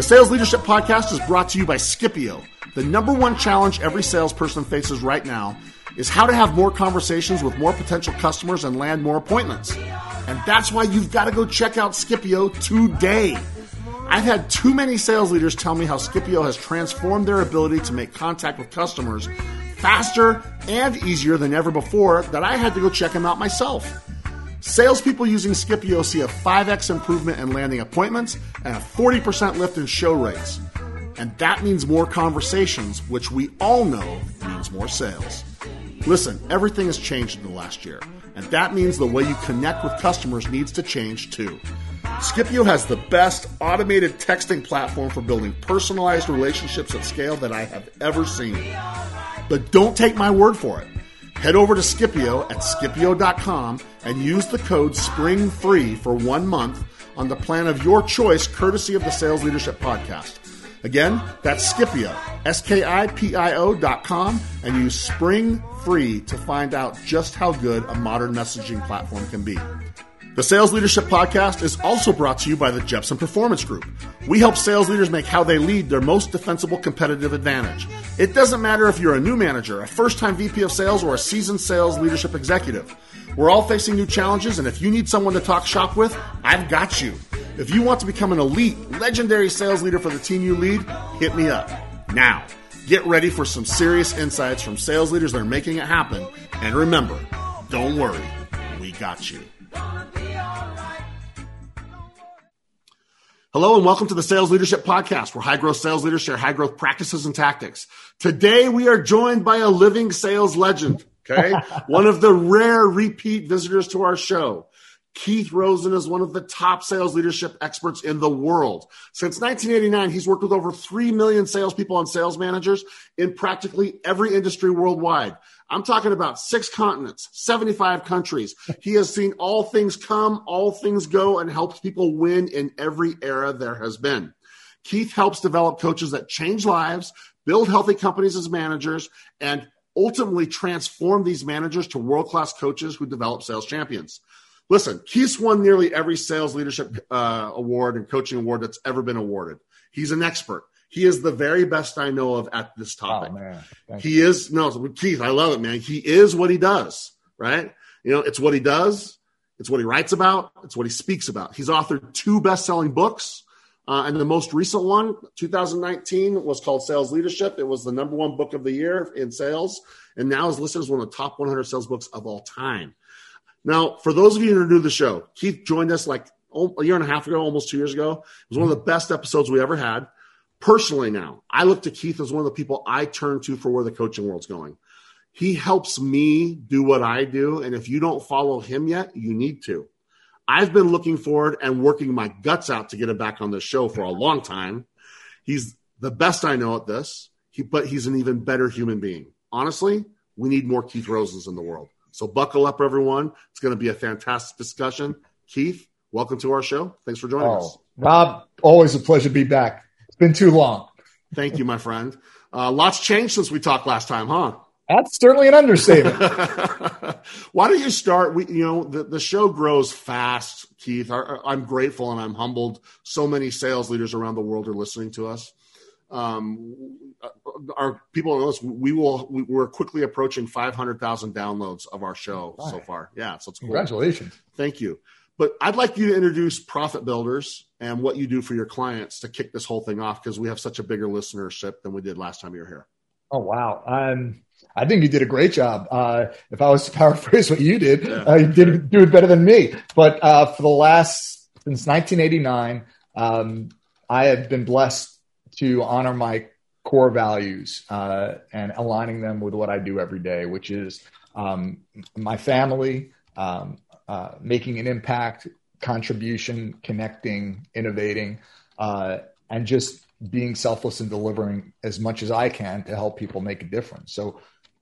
The Sales Leadership Podcast is brought to you by Skipio. The number one challenge every salesperson faces right now is how to have more conversations with more potential customers and land more appointments. And that's why you've got to go check out Skipio today. I've had too many sales leaders tell me how Skipio has transformed their ability to make contact with customers faster and easier than ever before that I had to go check them out myself. Salespeople using Skipio see a 5x improvement in landing appointments and a 40% lift in show rates. And that means more conversations, which we all know means more sales. Listen, everything has changed in the last year, and that means the way you connect with customers needs to change too. Skipio has the best automated texting platform for building personalized relationships at scale that I have ever seen. But don't take my word for it. Head over to Skipio at skipio.com and use the code SPRINGFREE for one month on the plan of your choice, courtesy of the Sales Leadership Podcast. Again, that's Skipio, S K I P I O dot com, and use Spring Free to find out just how good a modern messaging platform can be. The Sales Leadership Podcast is also brought to you by the Jepson Performance Group. We help sales leaders make how they lead their most defensible competitive advantage. It doesn't matter if you're a new manager, a first time VP of sales, or a seasoned sales leadership executive. We're all facing new challenges, and if you need someone to talk shop with, I've got you. If you want to become an elite, legendary sales leader for the team you lead, hit me up. Now, get ready for some serious insights from sales leaders that are making it happen. And remember, don't worry, we got you. Hello and welcome to the Sales Leadership Podcast, where high growth sales leaders share high growth practices and tactics. Today we are joined by a living sales legend. Okay. one of the rare repeat visitors to our show. Keith Rosen is one of the top sales leadership experts in the world. Since 1989, he's worked with over 3 million salespeople and sales managers in practically every industry worldwide. I'm talking about six continents, 75 countries. He has seen all things come, all things go, and helps people win in every era there has been. Keith helps develop coaches that change lives, build healthy companies as managers, and ultimately transform these managers to world class coaches who develop sales champions. Listen, Keith's won nearly every sales leadership uh, award and coaching award that's ever been awarded. He's an expert. He is the very best I know of at this topic. Oh, he you. is no Keith. I love it, man. He is what he does. Right? You know, it's what he does. It's what he writes about. It's what he speaks about. He's authored two best-selling books, uh, and the most recent one, 2019, was called Sales Leadership. It was the number one book of the year in sales, and now is listed as one of the top 100 sales books of all time. Now, for those of you who are new to the show, Keith joined us like a year and a half ago, almost two years ago. It was one of the best episodes we ever had personally now, I look to Keith as one of the people I turn to for where the coaching world's going. He helps me do what I do. And if you don't follow him yet, you need to. I've been looking forward and working my guts out to get him back on the show for a long time. He's the best I know at this, he, but he's an even better human being. Honestly, we need more Keith Rosens in the world. So buckle up, everyone. It's going to be a fantastic discussion. Keith, welcome to our show. Thanks for joining oh, us. Rob, always a pleasure to be back been too long. Thank you, my friend. Uh, lots changed since we talked last time, huh? That's certainly an understatement. Why don't you start? We, you know, the, the show grows fast, Keith. Our, I'm grateful and I'm humbled. So many sales leaders around the world are listening to us. Um, our people know us. We will. We, are quickly approaching 500,000 downloads of our show so far. Yeah, so it's cool. Congratulations. Thank you. But I'd like you to introduce Profit Builders and what you do for your clients to kick this whole thing off because we have such a bigger listenership than we did last time you were here. Oh wow. Um, I think you did a great job. Uh, if I was to paraphrase what you did, yeah. uh, you did do it better than me. But uh, for the last since 1989, um, I have been blessed to honor my core values uh, and aligning them with what I do every day, which is um, my family, um, uh, making an impact, contribution, connecting, innovating, uh, and just being selfless and delivering as much as I can to help people make a difference. So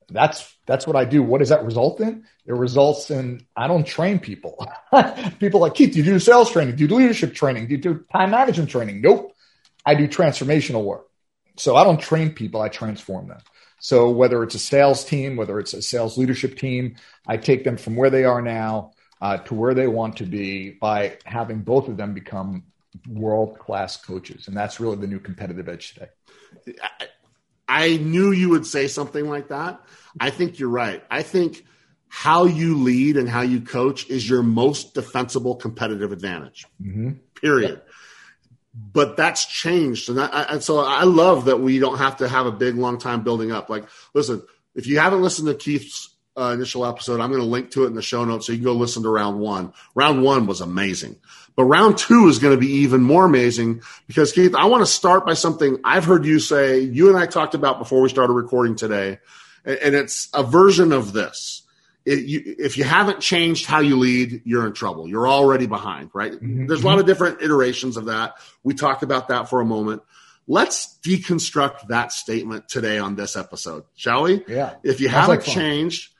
that's that's what I do. What does that result in? It results in I don't train people. people like Keith, do you do sales training? Do you do leadership training? Do you do time management training? Nope. I do transformational work. So I don't train people, I transform them. So whether it's a sales team, whether it's a sales leadership team, I take them from where they are now uh, to where they want to be by having both of them become world class coaches. And that's really the new competitive edge today. I knew you would say something like that. I think you're right. I think how you lead and how you coach is your most defensible competitive advantage. Mm-hmm. Period. Yep. But that's changed, and, I, and so I love that we don't have to have a big long time building up. Like, listen, if you haven't listened to Keith's uh, initial episode, I'm going to link to it in the show notes so you can go listen to round one. Round one was amazing. But round two is going to be even more amazing because Keith, I want to start by something I've heard you say, you and I talked about before we started recording today. And it's a version of this. if you haven't changed how you lead, you're in trouble. You're already behind, right? Mm-hmm. There's a lot of different iterations of that. We talked about that for a moment. Let's deconstruct that statement today on this episode, shall we? Yeah. If you haven't like changed,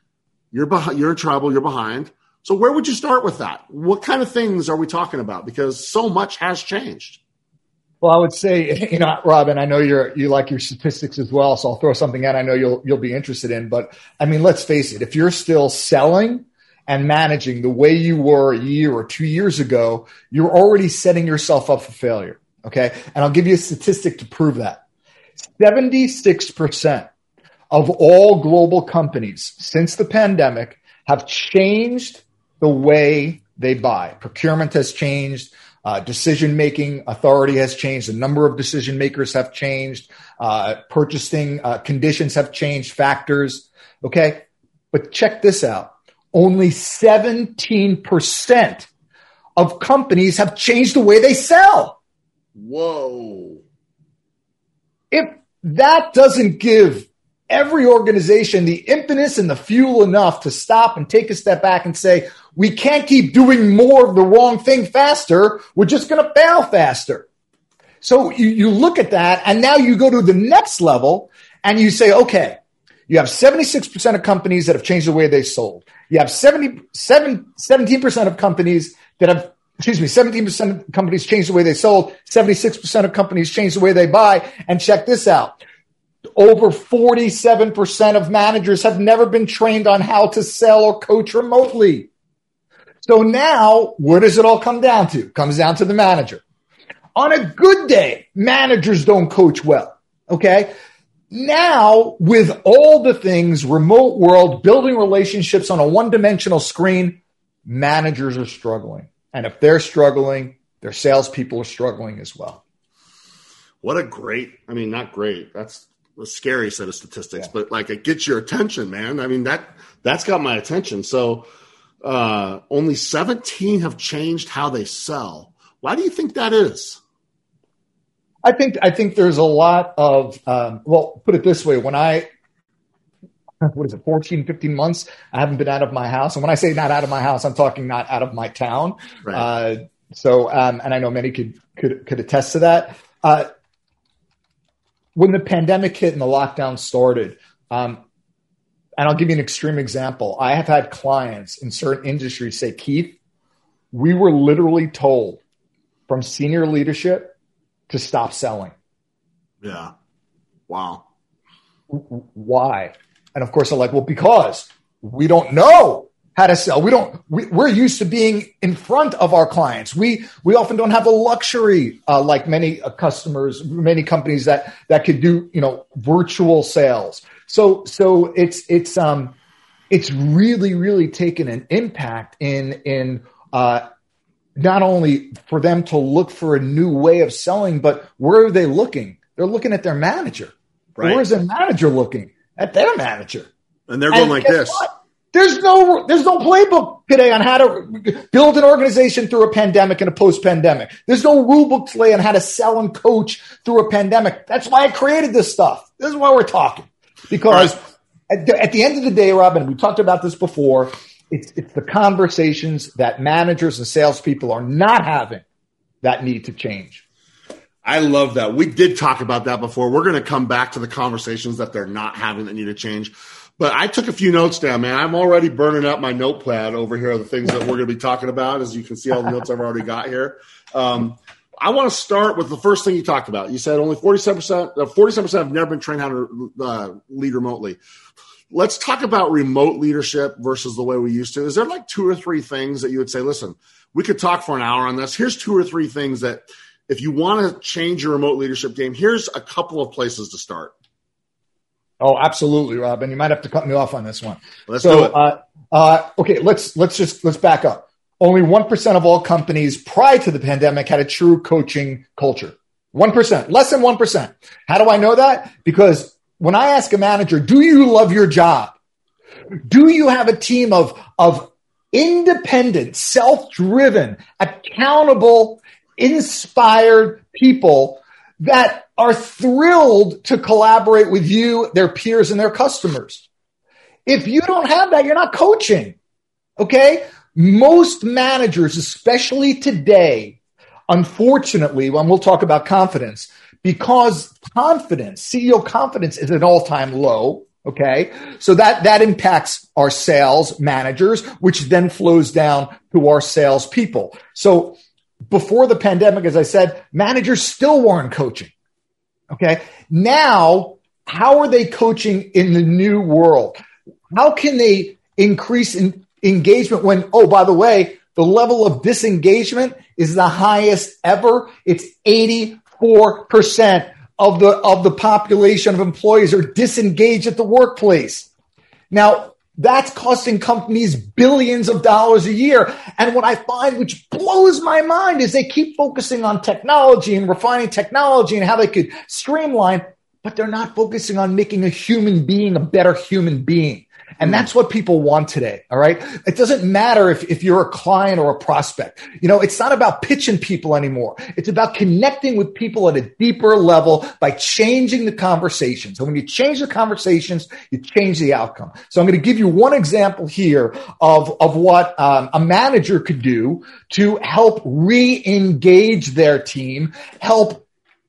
you're behind, you're in trouble, you're behind. So where would you start with that? What kind of things are we talking about? Because so much has changed. Well, I would say, you know, Robin, I know you're you like your statistics as well, so I'll throw something out I know you'll you'll be interested in. But I mean, let's face it, if you're still selling and managing the way you were a year or two years ago, you're already setting yourself up for failure. Okay. And I'll give you a statistic to prove that. 76% of all global companies since the pandemic have changed the way they buy. Procurement has changed. Uh, decision making authority has changed. The number of decision makers have changed. Uh, purchasing uh, conditions have changed. Factors. Okay. But check this out. Only 17% of companies have changed the way they sell. Whoa. If that doesn't give every organization the impetus and the fuel enough to stop and take a step back and say, we can't keep doing more of the wrong thing faster. We're just going to fail faster. So you, you look at that and now you go to the next level and you say, okay, you have 76% of companies that have changed the way they sold. You have 77, 17% of companies that have, excuse me, 17% of companies changed the way they sold. 76% of companies changed the way they buy. And check this out over 47% of managers have never been trained on how to sell or coach remotely. So now, where does it all come down to? Comes down to the manager. On a good day, managers don't coach well. Okay. Now, with all the things, remote world, building relationships on a one dimensional screen, managers are struggling. And if they're struggling, their salespeople are struggling as well. What a great, I mean, not great. That's a scary set of statistics, yeah. but like it gets your attention, man. I mean that that's got my attention. So uh, only 17 have changed how they sell. Why do you think that is? I think I think there's a lot of um, well, put it this way: when I what is it 14 15 months i haven't been out of my house and when i say not out of my house i'm talking not out of my town right. uh, so um, and i know many could could could attest to that uh, when the pandemic hit and the lockdown started, um, and I'll give you an extreme example. I have had clients in certain industries say, Keith, we were literally told from senior leadership to stop selling. Yeah. Wow. Why? And of course, I'm like, well, because we don't know how to sell. We don't. We, are used to being in front of our clients. We we often don't have the luxury, uh, like many uh, customers, many companies that that could do you know virtual sales. So so it's it's um it's really really taken an impact in in uh, not only for them to look for a new way of selling, but where are they looking? They're looking at their manager. Right. Where's their manager looking? At their manager. And they're going and like this. What? There's no there's no playbook today on how to build an organization through a pandemic and a post-pandemic. There's no rule book today on how to sell and coach through a pandemic. That's why I created this stuff. This is why we're talking. Because right. at, the, at the end of the day, Robin, we talked about this before. It's it's the conversations that managers and salespeople are not having that need to change. I love that. We did talk about that before. We're going to come back to the conversations that they're not having that need to change. But I took a few notes down, man. I'm already burning up my notepad over here, the things that we're going to be talking about. As you can see, all the notes I've already got here. Um, I want to start with the first thing you talked about. You said only 47%, uh, 47% have never been trained how to uh, lead remotely. Let's talk about remote leadership versus the way we used to. Is there like two or three things that you would say, listen, we could talk for an hour on this. Here's two or three things that if you want to change your remote leadership game, here's a couple of places to start. Oh, absolutely, Rob. And you might have to cut me off on this one. Let's so, do it. Uh, uh, okay, let's let's just let's back up. Only one percent of all companies prior to the pandemic had a true coaching culture. One percent, less than one percent. How do I know that? Because when I ask a manager, "Do you love your job? Do you have a team of of independent, self-driven, accountable, inspired people that are thrilled to collaborate with you, their peers, and their customers. If you don't have that, you're not coaching. Okay. Most managers, especially today, unfortunately, when we'll talk about confidence, because confidence, CEO confidence is at all time low. Okay. So that, that impacts our sales managers, which then flows down to our sales people. So before the pandemic, as I said, managers still weren't coaching. Okay. Now, how are they coaching in the new world? How can they increase in engagement when, oh, by the way, the level of disengagement is the highest ever? It's 84% of the, of the population of employees are disengaged at the workplace. Now, that's costing companies billions of dollars a year. And what I find, which blows my mind, is they keep focusing on technology and refining technology and how they could streamline, but they're not focusing on making a human being a better human being. And that's what people want today. All right. It doesn't matter if, if you're a client or a prospect. You know, it's not about pitching people anymore. It's about connecting with people at a deeper level by changing the conversations. So when you change the conversations, you change the outcome. So I'm going to give you one example here of, of what um, a manager could do to help re-engage their team, help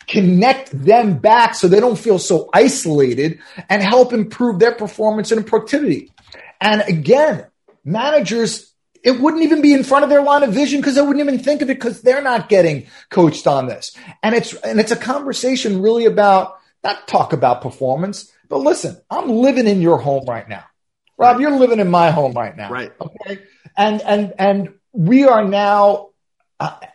connect them back so they don't feel so isolated and help improve their performance and productivity. And again, managers, it wouldn't even be in front of their line of vision because they wouldn't even think of it because they're not getting coached on this. And it's, and it's a conversation really about not talk about performance, but listen, I'm living in your home right now. Rob, right. you're living in my home right now. Right. Okay. And, and, and we are now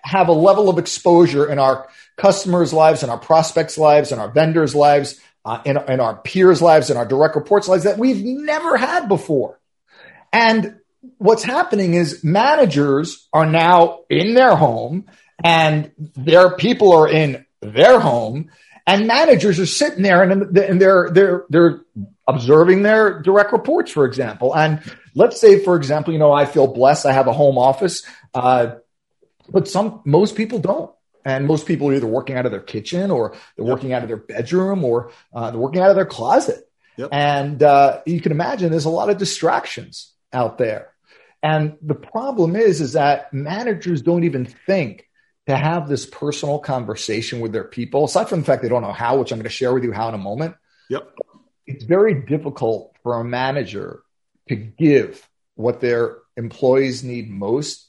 have a level of exposure in our customers' lives, in our prospects' lives, in our vendors' lives, uh, in, in our peers' lives, in our direct reports' lives that we've never had before. And what's happening is managers are now in their home and their people are in their home and managers are sitting there and, and they're, they're, they're observing their direct reports, for example. And let's say, for example, you know, I feel blessed. I have a home office. Uh, but some, most people don't. And most people are either working out of their kitchen or they're working out of their bedroom or uh, they're working out of their closet. Yep. And uh, you can imagine there's a lot of distractions out there. And the problem is, is that managers don't even think to have this personal conversation with their people, aside from the fact they don't know how, which I'm going to share with you how in a moment. Yep. It's very difficult for a manager to give what their employees need most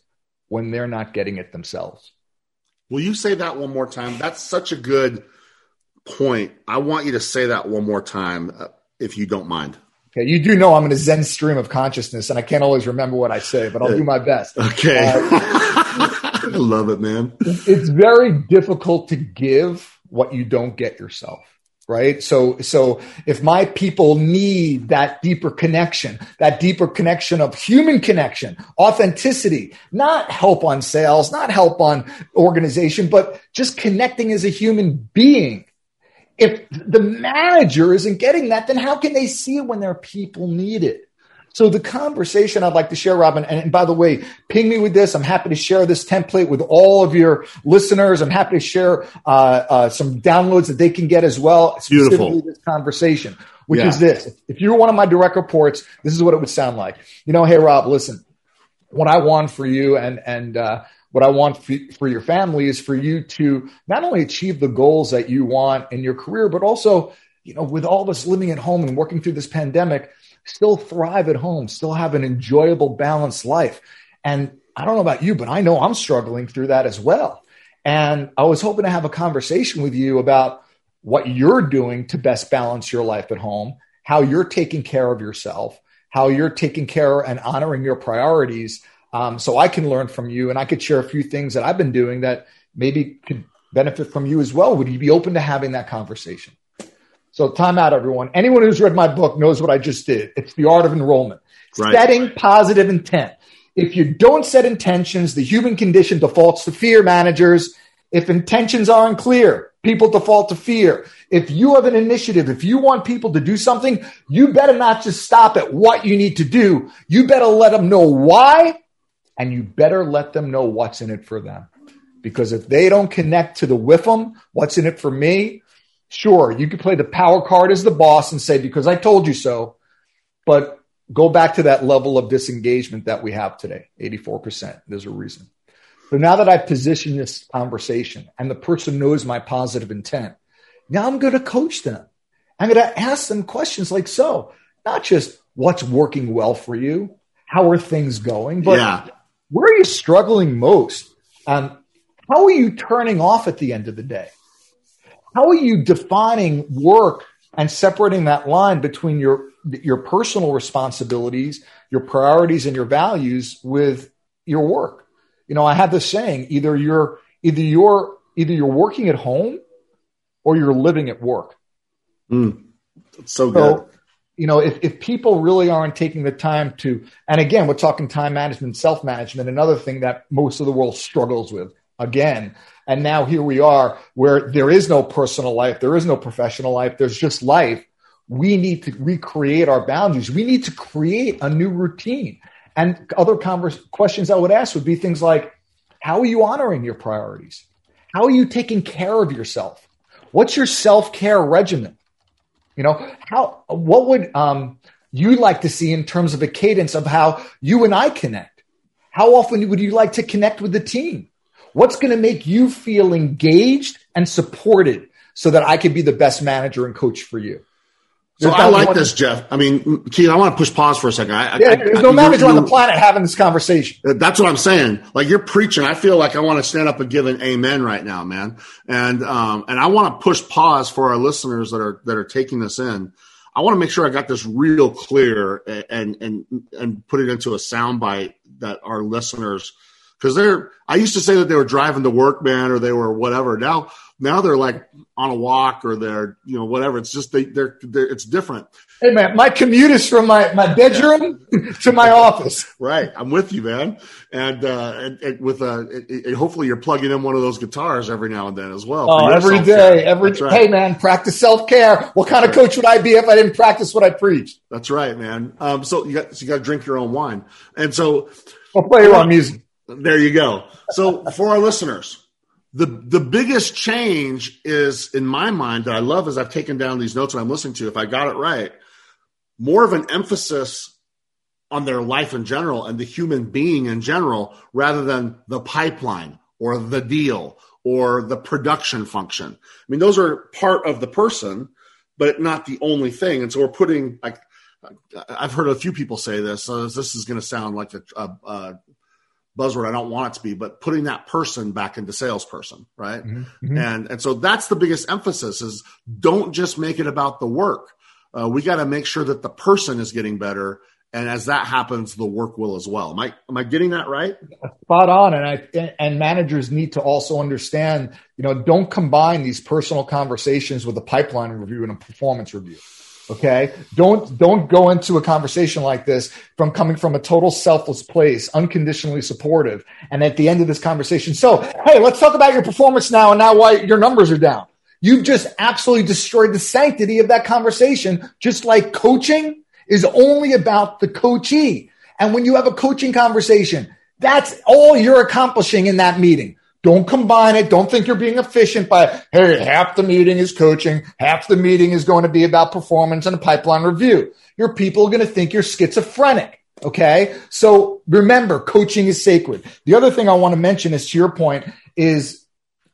when they're not getting it themselves. Will you say that one more time? That's such a good point. I want you to say that one more time, uh, if you don't mind. Okay, you do know I'm in a Zen stream of consciousness, and I can't always remember what I say, but I'll do my best. Okay, uh, I love it, man. It's very difficult to give what you don't get yourself right? So, so if my people need that deeper connection, that deeper connection of human connection, authenticity, not help on sales, not help on organization, but just connecting as a human being. If the manager isn't getting that, then how can they see it when their people need it? So the conversation I'd like to share, Robin, and, and, by the way, ping me with this. I'm happy to share this template with all of your listeners. I'm happy to share uh, uh, some downloads that they can get as well. Beautiful. This conversation, which yeah. is this: if you're one of my direct reports, this is what it would sound like. You know, hey Rob, listen, what I want for you, and and uh, what I want for your family is for you to not only achieve the goals that you want in your career, but also, you know, with all of us living at home and working through this pandemic, still thrive at home, still have an enjoyable, balanced life. And I don't know about you, but I know I'm struggling through that as well. And I was hoping to have a conversation with you about what you're doing to best balance your life at home, how you're taking care of yourself, how you're taking care and honoring your priorities. Um, so I can learn from you and I could share a few things that I've been doing that maybe could benefit from you as well. Would you be open to having that conversation? So time out, everyone. Anyone who's read my book knows what I just did. It's the art of enrollment. Right. Setting positive intent. If you don't set intentions, the human condition defaults to fear managers. If intentions are unclear, people default to fear. If you have an initiative, if you want people to do something, you better not just stop at what you need to do. You better let them know why and you better let them know what's in it for them. Because if they don't connect to the with them, what's in it for me, Sure, you could play the power card as the boss and say, because I told you so, but go back to that level of disengagement that we have today 84%. There's a reason. So now that I've positioned this conversation and the person knows my positive intent, now I'm going to coach them. I'm going to ask them questions like so, not just what's working well for you, how are things going, but yeah. where are you struggling most? Um, how are you turning off at the end of the day? How are you defining work and separating that line between your your personal responsibilities, your priorities, and your values with your work? You know, I have this saying: either you're either you're either you're working at home or you're living at work. Mm, so good. So, you know, if, if people really aren't taking the time to, and again, we're talking time management, self management, another thing that most of the world struggles with. Again, and now here we are where there is no personal life, there is no professional life, there's just life. We need to recreate our boundaries. We need to create a new routine. And other converse, questions I would ask would be things like, how are you honoring your priorities? How are you taking care of yourself? What's your self care regimen? You know, how, what would um, you like to see in terms of a cadence of how you and I connect? How often would you like to connect with the team? What's going to make you feel engaged and supported so that I can be the best manager and coach for you? so I like this, Jeff. I mean, Keith, I want to push pause for a second. I, yeah, I, there's no manager on the planet having this conversation. That's what I'm saying. Like you're preaching. I feel like I want to stand up and give an amen right now, man. And um, and I want to push pause for our listeners that are that are taking this in. I want to make sure I got this real clear and and and put it into a soundbite that our listeners because they're I used to say that they were driving to work, man, or they were whatever. Now now they're like on a walk or they're you know whatever. It's just they they're, they're it's different. Hey man, my commute is from my my bedroom to my office. Right, I'm with you, man. And uh, and, and with uh, it, it, hopefully you're plugging in one of those guitars every now and then as well. Oh, every day, every right. hey man, practice self care. What kind of coach would I be if I didn't practice what I preach? That's right, man. Um, so you got so you got to drink your own wine, and so I'll play your own music. There you go. So for our listeners, the the biggest change is in my mind that I love as I've taken down these notes and I'm listening to. If I got it right, more of an emphasis on their life in general and the human being in general, rather than the pipeline or the deal or the production function. I mean, those are part of the person, but not the only thing. And so we're putting like I've heard a few people say this. So this is going to sound like a, a, a buzzword I don't want it to be, but putting that person back into salesperson, right? Mm-hmm. mm-hmm. And and so that's the biggest emphasis is don't just make it about the work. Uh, we got to make sure that the person is getting better, and as that happens, the work will as well. Am I am I getting that right? Spot on. And I and managers need to also understand, you know, don't combine these personal conversations with a pipeline review and a performance review. Okay. Don't, don't go into a conversation like this from coming from a total selfless place, unconditionally supportive. And at the end of this conversation, so, hey, let's talk about your performance now and now why your numbers are down. You've just absolutely destroyed the sanctity of that conversation, just like coaching is only about the coachee. And when you have a coaching conversation, that's all you're accomplishing in that meeting. Don't combine it. Don't think you're being efficient by, hey, half the meeting is coaching, half the meeting is going to be about performance and a pipeline review. Your people are going to think you're schizophrenic. Okay. So remember, coaching is sacred. The other thing I want to mention is to your point is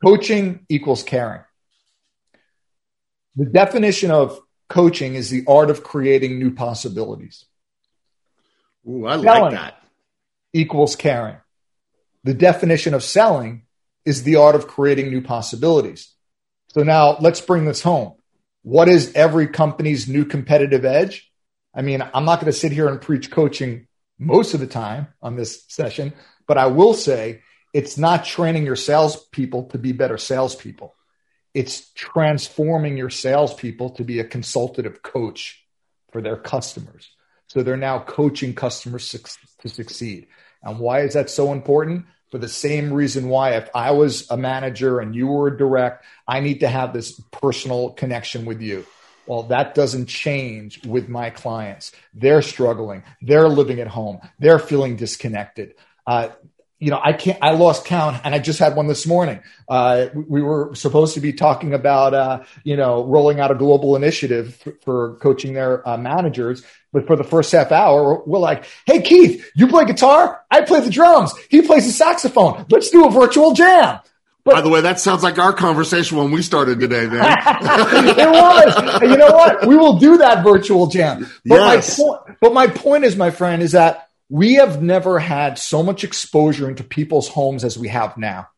coaching equals caring. The definition of coaching is the art of creating new possibilities. Ooh, I like selling that. Equals caring. The definition of selling is the art of creating new possibilities. So now let's bring this home. What is every company's new competitive edge? I mean, I'm not going to sit here and preach coaching most of the time on this session, but I will say it's not training your salespeople to be better salespeople. It's transforming your salespeople to be a consultative coach for their customers. So they're now coaching customers to succeed. And why is that so important? For the same reason why, if I was a manager and you were a direct, I need to have this personal connection with you. Well, that doesn't change with my clients. They're struggling. They're living at home. They're feeling disconnected. Uh, you know, I can't, I lost count and I just had one this morning. Uh, we were supposed to be talking about, uh, you know, rolling out a global initiative for, for coaching their uh, managers. But for the first half hour, we're like, Hey, Keith, you play guitar? I play the drums. He plays the saxophone. Let's do a virtual jam. But, By the way, that sounds like our conversation when we started today, man. it was. you know what? We will do that virtual jam. But yes. my point, but my point is, my friend, is that we have never had so much exposure into people's homes as we have now.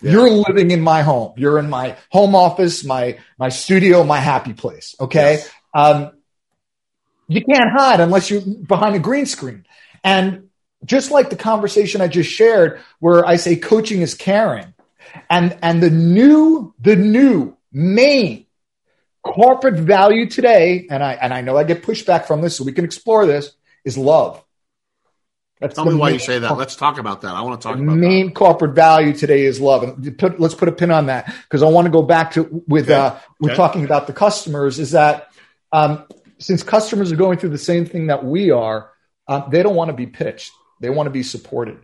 Yeah. You're living in my home. You're in my home office, my my studio, my happy place. Okay. Yes. Um, you can't hide unless you're behind a green screen. And just like the conversation I just shared, where I say coaching is caring, and, and the new, the new main corporate value today, and I, and I know I get pushback from this, so we can explore this, is love. That's Tell me why you say that. Let's talk about that. I want to talk the about main that. corporate value today is love. And put, let's put a pin on that because I want to go back to with okay. uh, we're okay. talking about the customers. Is that um, since customers are going through the same thing that we are, uh, they don't want to be pitched. They want to be supported.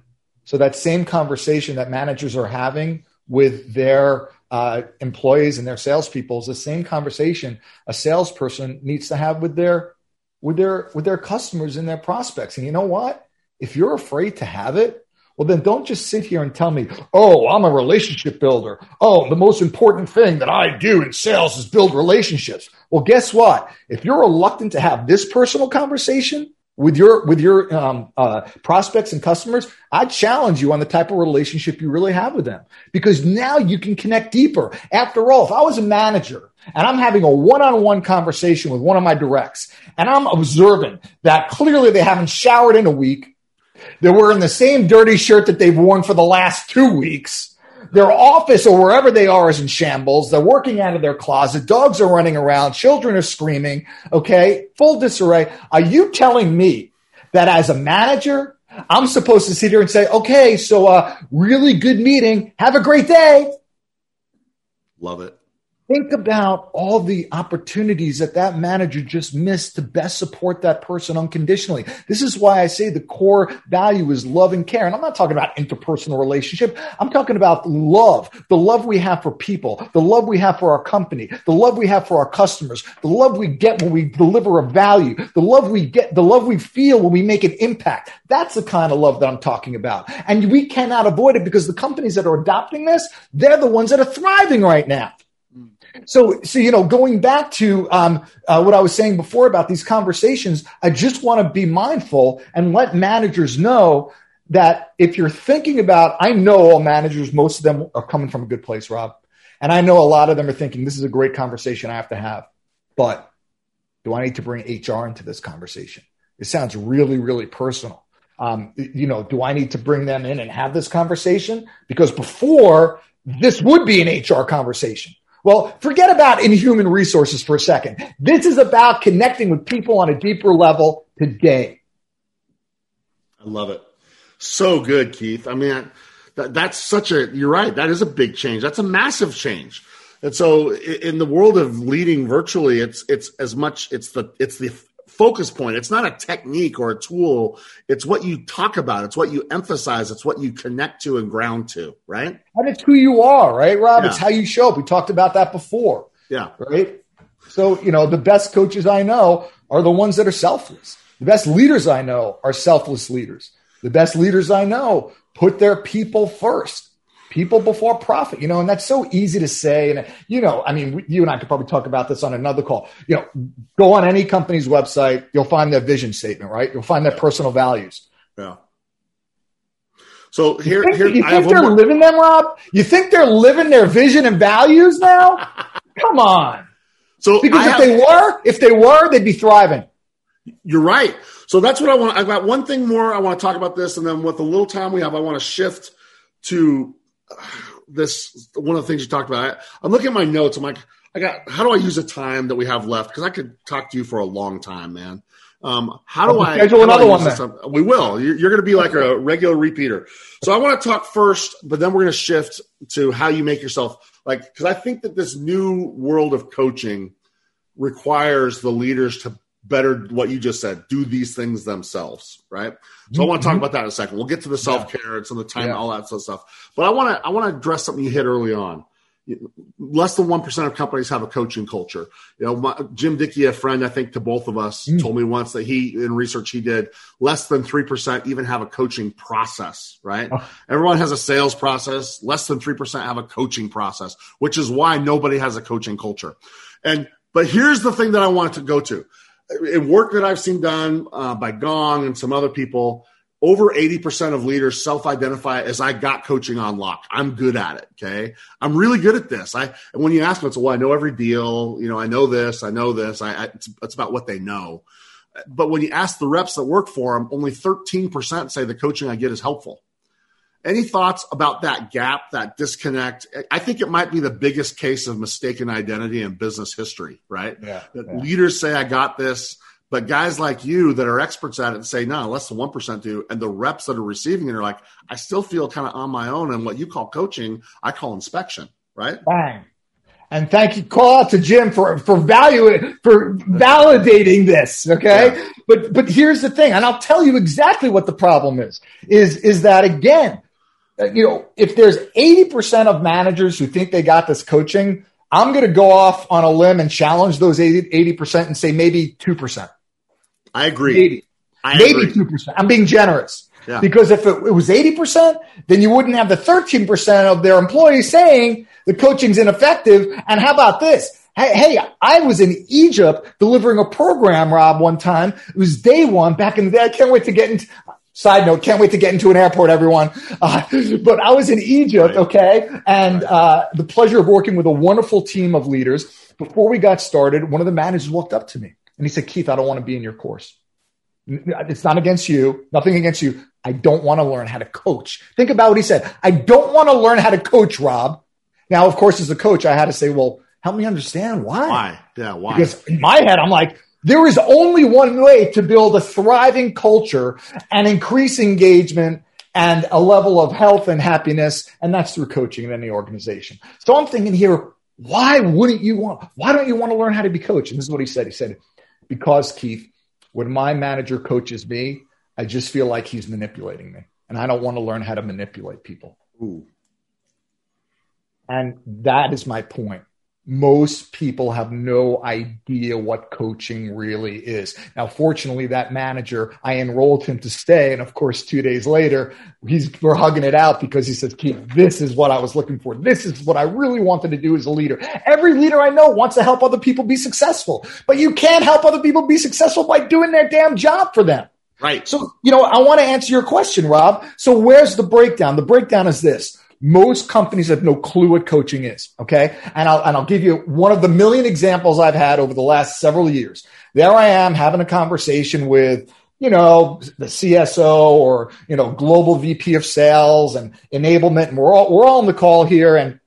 So that same conversation that managers are having with their uh, employees and their salespeople is the same conversation a salesperson needs to have with their with their with their customers and their prospects. And you know what? If you're afraid to have it, well, then don't just sit here and tell me, oh, I'm a relationship builder. Oh, the most important thing that I do in sales is build relationships. Well, guess what? If you're reluctant to have this personal conversation, with your with your um, uh, prospects and customers, I challenge you on the type of relationship you really have with them because now you can connect deeper. After all, if I was a manager and I'm having a one-on-one conversation with one of my directs and I'm observing that clearly they haven't showered in a week, they're wearing the same dirty shirt that they've worn for the last two weeks their office or wherever they are is in shambles. They're working out of their closet. Dogs are running around. Children are screaming. Okay. Full disarray. Are you telling me that as a manager, I'm supposed to sit here and say, okay, so uh, really good meeting. Have a great day. Love it. Think about all the opportunities that that manager just missed to best support that person unconditionally. This is why I say the core value is love and care. And I'm not talking about interpersonal relationship. I'm talking about love, the love we have for people, the love we have for our company, the love we have for our customers, the love we get when we deliver a value, the love we get, the love we feel when we make an impact. That's the kind of love that I'm talking about. And we cannot avoid it because the companies that are adopting this, they're the ones that are thriving right now. So, so you know, going back to um, uh, what I was saying before about these conversations, I just want to be mindful and let managers know that if you're thinking about, I know all managers, most of them are coming from a good place, Rob, and I know a lot of them are thinking this is a great conversation I have to have, but do I need to bring HR into this conversation? It sounds really, really personal. Um, you know, do I need to bring them in and have this conversation? Because before this would be an HR conversation. Well, forget about inhuman resources for a second. This is about connecting with people on a deeper level today. I love it. So good, Keith. I mean, that, that's such a, you're right. That is a big change. That's a massive change. And so in the world of leading virtually, it's, it's as much, it's the, it's the focus point. It's not a technique or a tool. It's what you talk about. It's what you emphasize. It's what you connect to and ground to, right? And it's who you are, right, Rob? Yeah. It's how you show up. We talked about that before. Yeah. Right. So, you know, the best coaches I know are the ones that are selfless. The best leaders I know are selfless leaders. The best leaders I know put their people first people before profit, you know, and that's so easy to say. And, you know, I mean, you and I could probably talk about this on another call. You know, go on any company's website, you'll find their vision statement, right? You'll find their personal values. Yeah. So here, you think, here you I think have they're living them, Rob? You think they're living their vision and values now? Come on. So Because I if have- they were, if they were, they'd be thriving. You're right. So that's what I want. I've got one thing more. I want to talk about this, and then with the little time we have, I want to shift to this. One of the things you talked about. I, I'm looking at my notes. I'm like, I got. How do I use the time that we have left? Because I could talk to you for a long time, man. Um, how do I schedule do I another one. We will. You're, you're going to be like a regular repeater. So I want to talk first, but then we're going to shift to how you make yourself like. Because I think that this new world of coaching requires the leaders to better what you just said. Do these things themselves right? So i want to talk mm-hmm. about that in a second. We'll get to the self-care and some of the time Yeah. all that sort of stuff. But i want to i want to address something you hit early on. Less than 1% of companies have a coaching culture. You know my, jim Dickie a friend i think to both of us mm. told me once that he in research he did less than 3% even have a coaching process right? Oh. Everyone has a sales process. Less than 3% have a coaching process which is why nobody has a coaching culture. And but here's the thing that i wanted to go to in work that I've seen done uh, by Gong and some other people, over 80% of leaders self-identify as I got coaching on lock. I'm good at it. Okay. I'm really good at this. I, and when you ask them, it's, well, I know every deal, you know, I know this, I know this. I, I it's, it's about what they know. But when you ask the reps that work for them, only 13% say the coaching I get is helpful. Any thoughts about that gap, that disconnect? I think it might be the biggest case of mistaken identity in business history, right? Yeah, That yeah. leaders say, I got this, but guys like you that are experts at it say, no, less than 1% do. And the reps that are receiving it are like, I still feel kind of on my own. And what you call coaching, I call inspection, right? Bang. And thank you, call out to Jim for for value for validating this. Okay, Yeah. but but here's the thing, and I'll tell you exactly what the problem is. Is is that again? Uh, You know, if there's eighty percent of managers who think they got this coaching, I'm going to go off on a limb and challenge those 80 percent and say maybe two percent, I agree. maybe I maybe agree. two percent. I'm being generous. Yeah. Because if it, it was 80%, then you wouldn't have the 13% of their employees saying the coaching's ineffective. And how about this? Hey, hey, I was in Egypt delivering a program, Rob, one time. It was day one back in the day. I can't wait to get into, side note, can't wait to get into an airport, everyone. Uh, but I was in Egypt, okay? And uh, the pleasure of working with a wonderful team of leaders. Before we got started, one of the managers walked up to me and he said, Keith, I don't want to be in your course. It's not against you, nothing against you. I don't want to learn how to coach. Think about what he said. I don't want to learn how to coach, Rob. Now, of course, as a coach, I had to say, well, help me understand why. Why? Yeah. Why? Because in my head, I'm like, there is only one way to build a thriving culture and increase engagement and a level of health and happiness, and that's through coaching in any organization. So I'm thinking here, why wouldn't you want, why don't you want to learn how to be coached? And this is what he said. He said, because Keith, when my manager coaches me, I just feel like he's manipulating me. And I don't want to learn how to manipulate people. Ooh. And that is my point. Most people have no idea what coaching really is. Now, fortunately, that manager, I enrolled him to stay. And of course, two days later, he's, we're hugging it out because he says, Keith, this is what I was looking for. This is what I really wanted to do as a leader. Every leader I know wants to help other people be successful, but you can't help other people be successful by doing their damn job for them. Right. So, you know, I want to answer your question, Rob. So where's the breakdown? The breakdown is this. Most companies have no clue what coaching is. Okay. And I'll, and I'll give you one of the million examples I've had over the last several years. There I am having a conversation with, you know, the CSO or, you know, global VP of sales and enablement. And we're all, we're all on the call here and,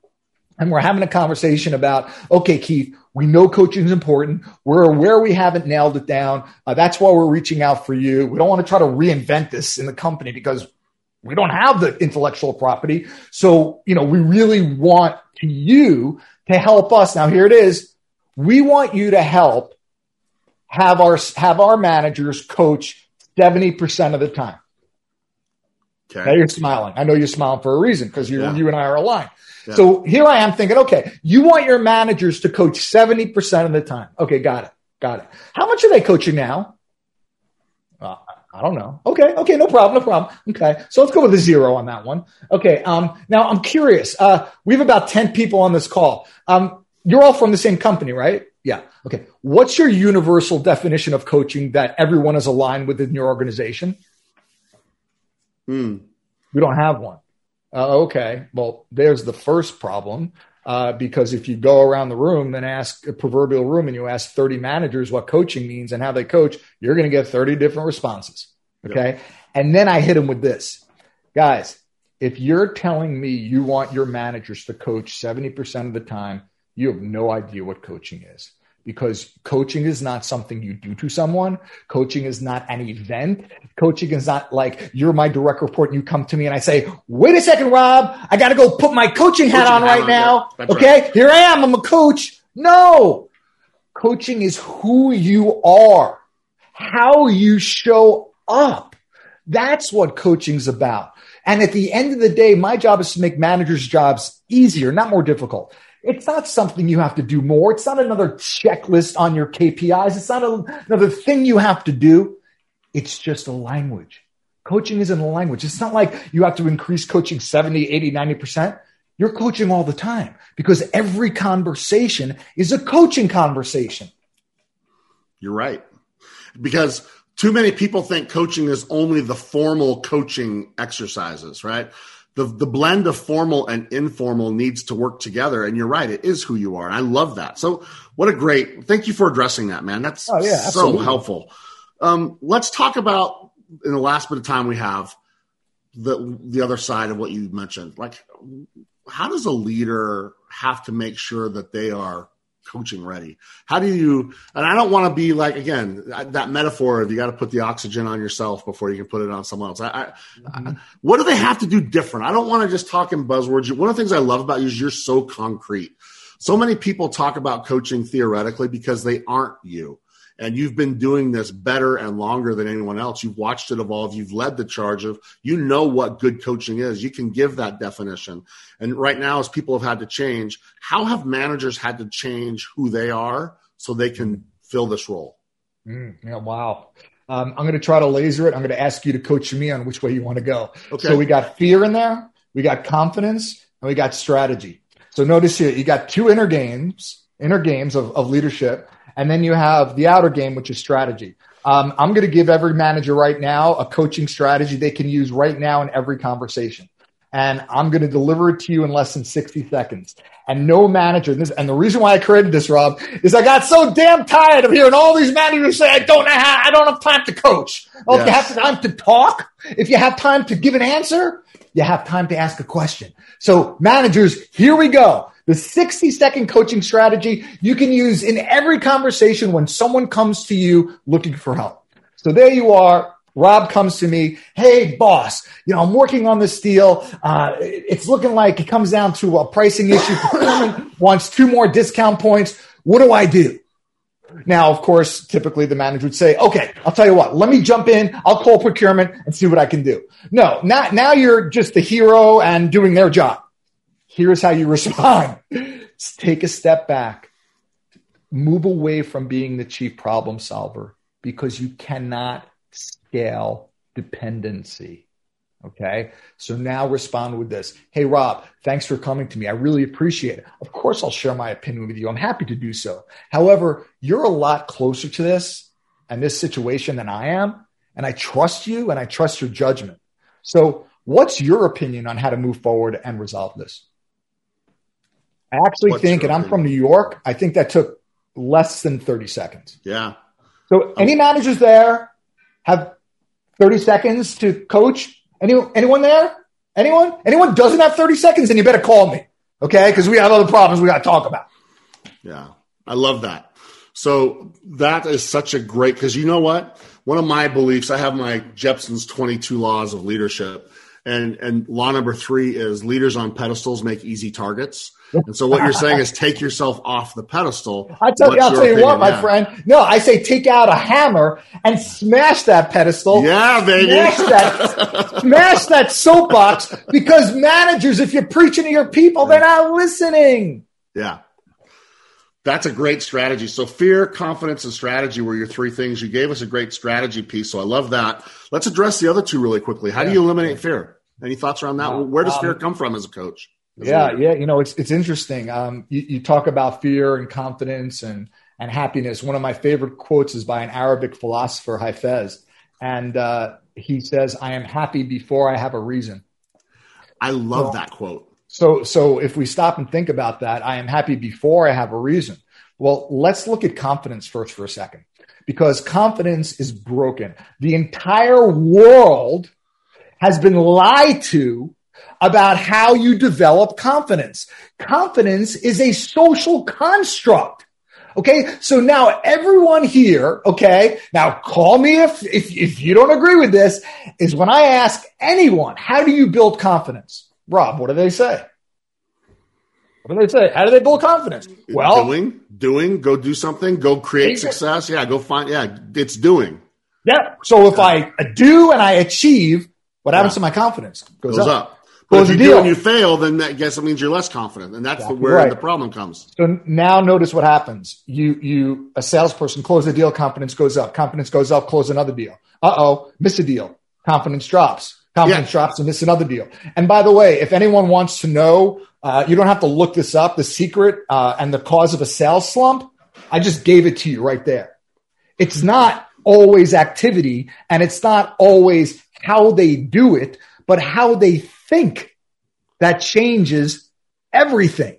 and we're having a conversation about, okay, Keith, we know coaching is important. We're aware we haven't nailed it down. Uh, that's why we're reaching out for you. We don't want to try to reinvent this in the company because we don't have the intellectual property. So, you know, we really want to you to help us. Now, here it is. We want you to help have our, have our managers coach 70% of the time. Okay. Now you're smiling. I know you're smiling for a reason because you Yeah. you and I are aligned. Yeah. So here I am thinking, okay, you want your managers to coach 70% of the time. Okay, got it. Got it. How much are they coaching now? I don't know. Okay, okay, no problem, no problem. Okay, so let's go with a zero on that one. Okay, um, now I'm curious. Uh, we have about ten people on this call. Um, you're all from the same company, right? Yeah. Okay. What's your universal definition of coaching that everyone is aligned with in your organization? Hmm. We don't have one. Uh, okay. Well, there's the first problem. Uh, because if you go around the room and ask a proverbial room and you ask 30 managers what coaching means and how they coach, you're going to get 30 different responses. Okay. Yep. And then I hit them with this guys, if you're telling me you want your managers to coach 70% of the time, you have no idea what coaching is because coaching is not something you do to someone. Coaching is not an event. Coaching is not like you're my direct report and you come to me and I say, wait a second, Rob, I got to go put my coaching hat coaching on right now. Okay. Right. Here I am. I'm a coach. No, coaching is who you are, how you show up. That's what coaching's about. And at the end of the day, my job is to make managers' jobs easier, not more difficult. It's not something you have to do more. It's not another checklist on your KPIs. It's not a, another thing you have to do. It's just a language. Coaching isn't a language. It's not like you have to increase coaching 70, 80, 90%. You're coaching all the time because every conversation is a coaching conversation. You're right. Because too many people think coaching is only the formal coaching exercises, right? The the blend of formal and informal needs to work together. And you're right, it is who you are. And I love that. So what a great thank you for addressing that, man. That's oh, yeah, so helpful. Um, let's talk about in the last bit of time we have the the other side of what you mentioned. Like how does a leader have to make sure that they are coaching ready? How do you, and I don't want to be like, again, that metaphor of you got to put the oxygen on yourself before you can put it on someone else. I, I, mm-hmm. I, what do they have to do different? I don't want to just talk in buzzwords. One of the things I love about you is you're so concrete. So many people talk about coaching theoretically because they aren't you and you've been doing this better and longer than anyone else. You've watched it evolve. You've led the charge of, you know what good coaching is. You can give that definition. And right now, as people have had to change, how have managers had to change who they are so they can fill this role? Mm, yeah, wow. Um, I'm going to try to laser it. I'm going to ask you to coach me on which way you want to go. Okay. So we got fear in there, we got confidence, and we got strategy. So notice here, you got two inner games, inner games of, of leadership. And then you have the outer game, which is strategy. Um, I'm going to give every manager right now a coaching strategy they can use right now in every conversation. And I'm going to deliver it to you in less than 60 seconds. And no manager, and, this, and the reason why I created this, Rob, is I got so damn tired of hearing all these managers say, I don't know how, I don't have time to coach. Oh, yes. if you have time to talk, if you have time to give an answer, you have time to ask a question. So managers, here we go. The 60 second coaching strategy you can use in every conversation when someone comes to you looking for help. So there you are. Rob comes to me. Hey, boss, you know, I'm working on this deal. Uh, it's looking like it comes down to a pricing issue. Procurement wants two more discount points. What do I do? Now, of course, typically the manager would say, okay, I'll tell you what, let me jump in. I'll call procurement and see what I can do. No, not, now you're just the hero and doing their job. Here's how you respond. Take a step back. Move away from being the chief problem solver because you cannot scale dependency. Okay. So now respond with this. Hey, Rob, thanks for coming to me. I really appreciate it. Of course, I'll share my opinion with you. I'm happy to do so. However, you're a lot closer to this and this situation than I am. And I trust you and I trust your judgment. So what's your opinion on how to move forward and resolve this? I actually think, and I'm from New York, I think that took less than 30 seconds. Yeah. So any managers there have 30 seconds to coach? Any, anyone there? Anyone? Anyone doesn't have 30 seconds, then you better call me. Okay. Because we have other problems we got to talk about. Yeah. I love that. So that is such a great, because you know what? One of my beliefs, I have my Jeppsen's 22 laws of leadership. And, and law number three is leaders on pedestals make easy targets. And so what you're saying is take yourself off the pedestal. I tell you, I'll tell you what, my friend. No, I say take out a hammer and smash that pedestal. Yeah, baby. Smash that, smash that soapbox because managers, if you're preaching to your people, they're not listening. Yeah. That's a great strategy. So fear, confidence, and strategy were your three things. You gave us a great strategy piece, so I love that. Let's address the other two really quickly. How yeah. do you eliminate fear? Any thoughts around that? Where does um, fear come from as a coach? Yeah, a yeah. You know, it's it's interesting. Um, you, you talk about fear and confidence and and happiness. One of my favorite quotes is by an Arabic philosopher, Hafez, and uh, he says, "I am happy before I have a reason." I love so, that quote. So, so if we stop and think about that, I am happy before I have a reason. Well, let's look at confidence first for a second, because confidence is broken. The entire world has been lied to about how you develop confidence. Confidence is a social construct. Okay. So now everyone here, okay. Now call me if, if, if you don't agree with this is when I ask anyone, how do you build confidence? Rob, what do they say? What do they say? How do they build confidence? Well, doing, doing, go do something, go create success. Yeah, go find. Yeah, it's doing. Yeah. So if I do and I achieve, what happens yeah. to my confidence? Goes, goes up. up. But if you do and you fail, then that guess it means you're less confident, and that's exactly where right. the problem comes. So now notice what happens. You you a salesperson close a deal, confidence goes up. Confidence goes up, close another deal. Uh oh, miss a deal, confidence drops. Confidence yeah. drops and miss another deal. And by the way, if anyone wants to know, uh, you don't have to look this up. The secret uh, and the cause of a sales slump, I just gave it to you right there. It's not always activity, and it's not always how they do it, but how they think that changes everything.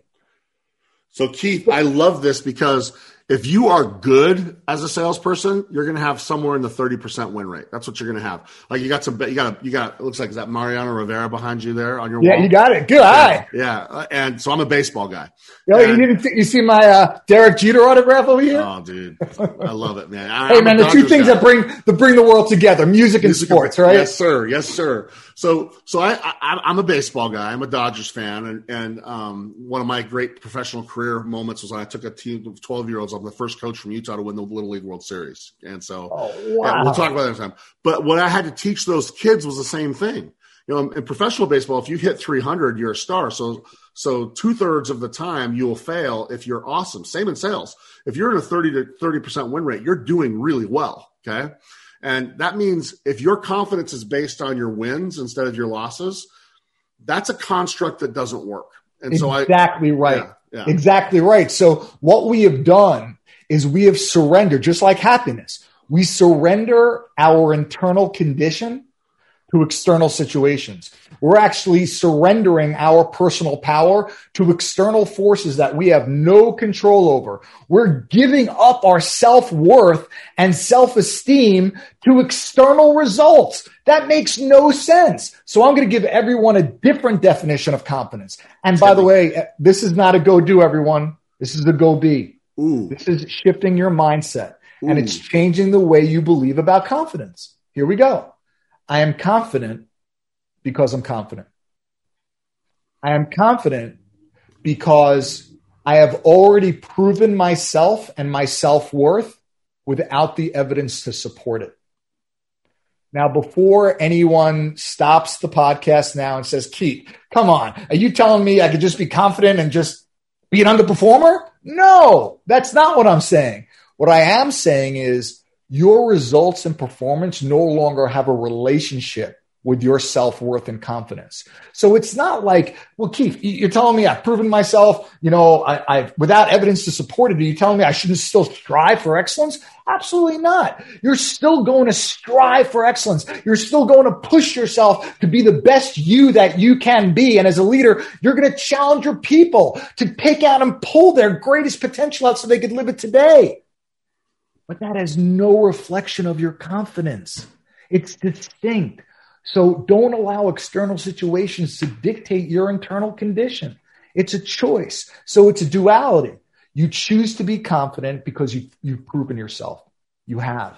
So Keith, I love this because if you are good as a salesperson, you're going to have somewhere in the 30% win rate. That's what you're going to have. Like you got some, you got, a, you got, it looks like, is that Mariano Rivera behind you there on your yeah, wall? you got it. Good eye. Yeah. yeah. And so I'm a baseball guy. Yo, and, you didn't, you see my, uh, Derek Jeter autograph over here? Oh, dude. I love it, man. I, hey, I'm man, the two things guy. that bring, that bring the world together, music, music and sports, and, right? Yes, sir. Yes, sir. So, so I, I, am a baseball guy. I'm a Dodgers fan. And, and, um, one of my great professional career moments was when I took a team of 12 year olds. I'm the first coach from Utah to win the Little League World Series. And so oh, wow. yeah, we'll talk about that time. But what I had to teach those kids was the same thing. You know, in professional baseball, if you hit 300, you're a star. So, so two thirds of the time you will fail if you're awesome. Same in sales. If you're in a 30 to 30% win rate, you're doing really well. Okay. And that means if your confidence is based on your wins instead of your losses, that's a construct that doesn't work. And so I exactly right. Yeah, yeah. Exactly right. So what we have done is we have surrendered, just like happiness. We surrender our internal condition to external situations. We're actually surrendering our personal power to external forces that we have no control over. We're giving up our self-worth and self-esteem to external results. That makes no sense. So I'm going to give everyone a different definition of confidence. And by the way, this is not a go do everyone. This is a go be. Ooh. This is shifting your mindset Ooh. and it's changing the way you believe about confidence. Here we go. I am confident because I'm confident. I am confident because I have already proven myself and my self worth without the evidence to support it. Now, before anyone stops the podcast now and says, Keith, come on, are you telling me I could just be confident and just be an underperformer? No, that's not what I'm saying. What I am saying is your results and performance no longer have a relationship with your self worth and confidence. So it's not like, well, Keith, you're telling me I've proven myself, you know, I, have without evidence to support it. Are you telling me I shouldn't still strive for excellence? Absolutely not. You're still going to strive for excellence. You're still going to push yourself to be the best you that you can be. And as a leader, you're going to challenge your people to pick out and pull their greatest potential out so they could live it today. But that has no reflection of your confidence. It's distinct. So don't allow external situations to dictate your internal condition. It's a choice. So it's a duality. You choose to be confident because you, you've proven yourself. You have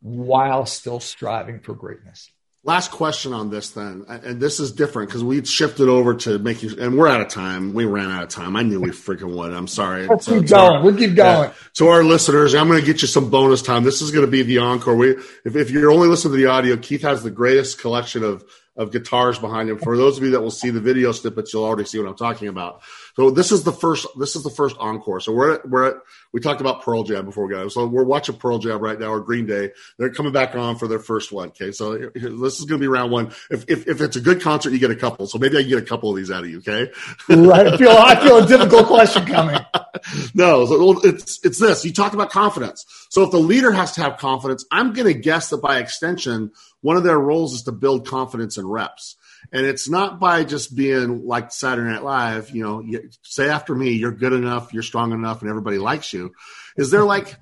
while still striving for greatness. Last question on this, then, and this is different because we shifted over to making, and we're out of time. We ran out of time. I knew we freaking would. I'm sorry. Let's so, keep going. Our, we'll keep going. Yeah. To our listeners, I'm going to get you some bonus time. This is going to be the encore. We, if, if you're only listening to the audio, Keith has the greatest collection of of guitars behind him. For those of you that will see the video snippets, you'll already see what I'm talking about. So this is the first. This is the first encore. So we're at, we're at, we talked about Pearl Jam before we got. So we're watching Pearl Jam right now or Green Day. They're coming back on for their first one. Okay, so this is going to be round one. If, if, if it's a good concert, you get a couple. So maybe I can get a couple of these out of you. Okay. right. I feel I feel a difficult question coming. no, so it's it's this. You talked about confidence. So if the leader has to have confidence, I'm going to guess that by extension, one of their roles is to build confidence in reps. And it's not by just being like Saturday Night Live, you know, you, say after me, you're good enough, you're strong enough, and everybody likes you. Is there like,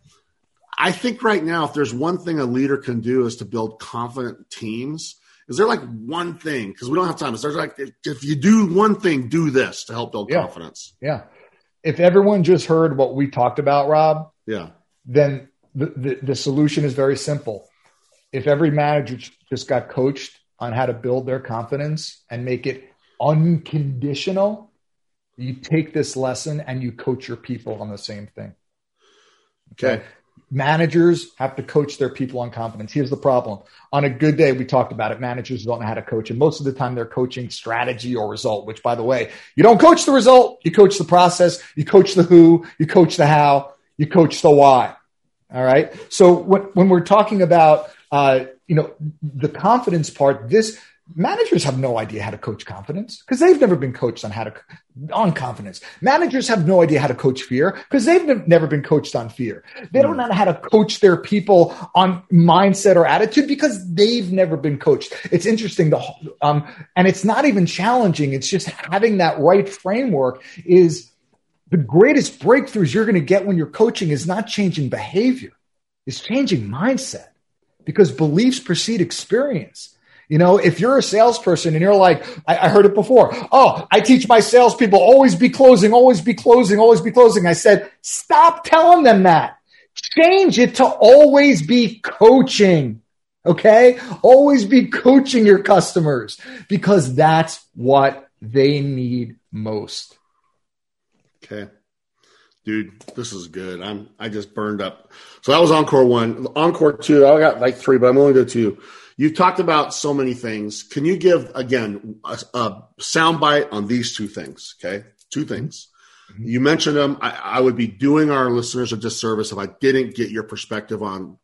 I think right now, if there's one thing a leader can do is to build confident teams. Is there like one thing? Because we don't have time. Is there like, if you do one thing, do this to help build yeah. confidence? Yeah. If everyone just heard what we talked about, Rob, yeah, then the, the, the solution is very simple. If every manager just got coached on how to build their confidence and make it unconditional, you take this lesson and you coach your people on the same thing. Okay. Managers have to coach their people on confidence. Here's the problem. On a good day, we talked about it. Managers don't know how to coach. And most of the time they're coaching strategy or result, which by the way, you don't coach the result. You coach the process. You coach the who, you coach the how, you coach the why. All right. So when, when we're talking about, uh, you know, the confidence part, this managers have no idea how to coach confidence because they've never been coached on how to on confidence. Managers have no idea how to coach fear because they've never been coached on fear. They don't know how to coach their people on mindset or attitude because they've never been coached. It's interesting the um and it's not even challenging. It's just having that right framework is the greatest breakthroughs you're going to get when you're coaching is not changing behavior. It's changing mindset because beliefs precede experience. You know, if you're a salesperson and you're like, I, I, heard it before. Oh, I teach my salespeople always be closing, always be closing, always be closing. I said, stop telling them that. Change it to always be coaching. Okay. Always be coaching your customers because that's what they need most. Okay dude, this is good. I'm I just burned up. So that was encore one. Encore two, I got like three, but I'm only to two. You've talked about so many things. Can you give again a, a soundbite on these two things? Okay, two things. Mm-hmm. You mentioned them. I, I, would be doing our listeners a disservice if I didn't get your perspective on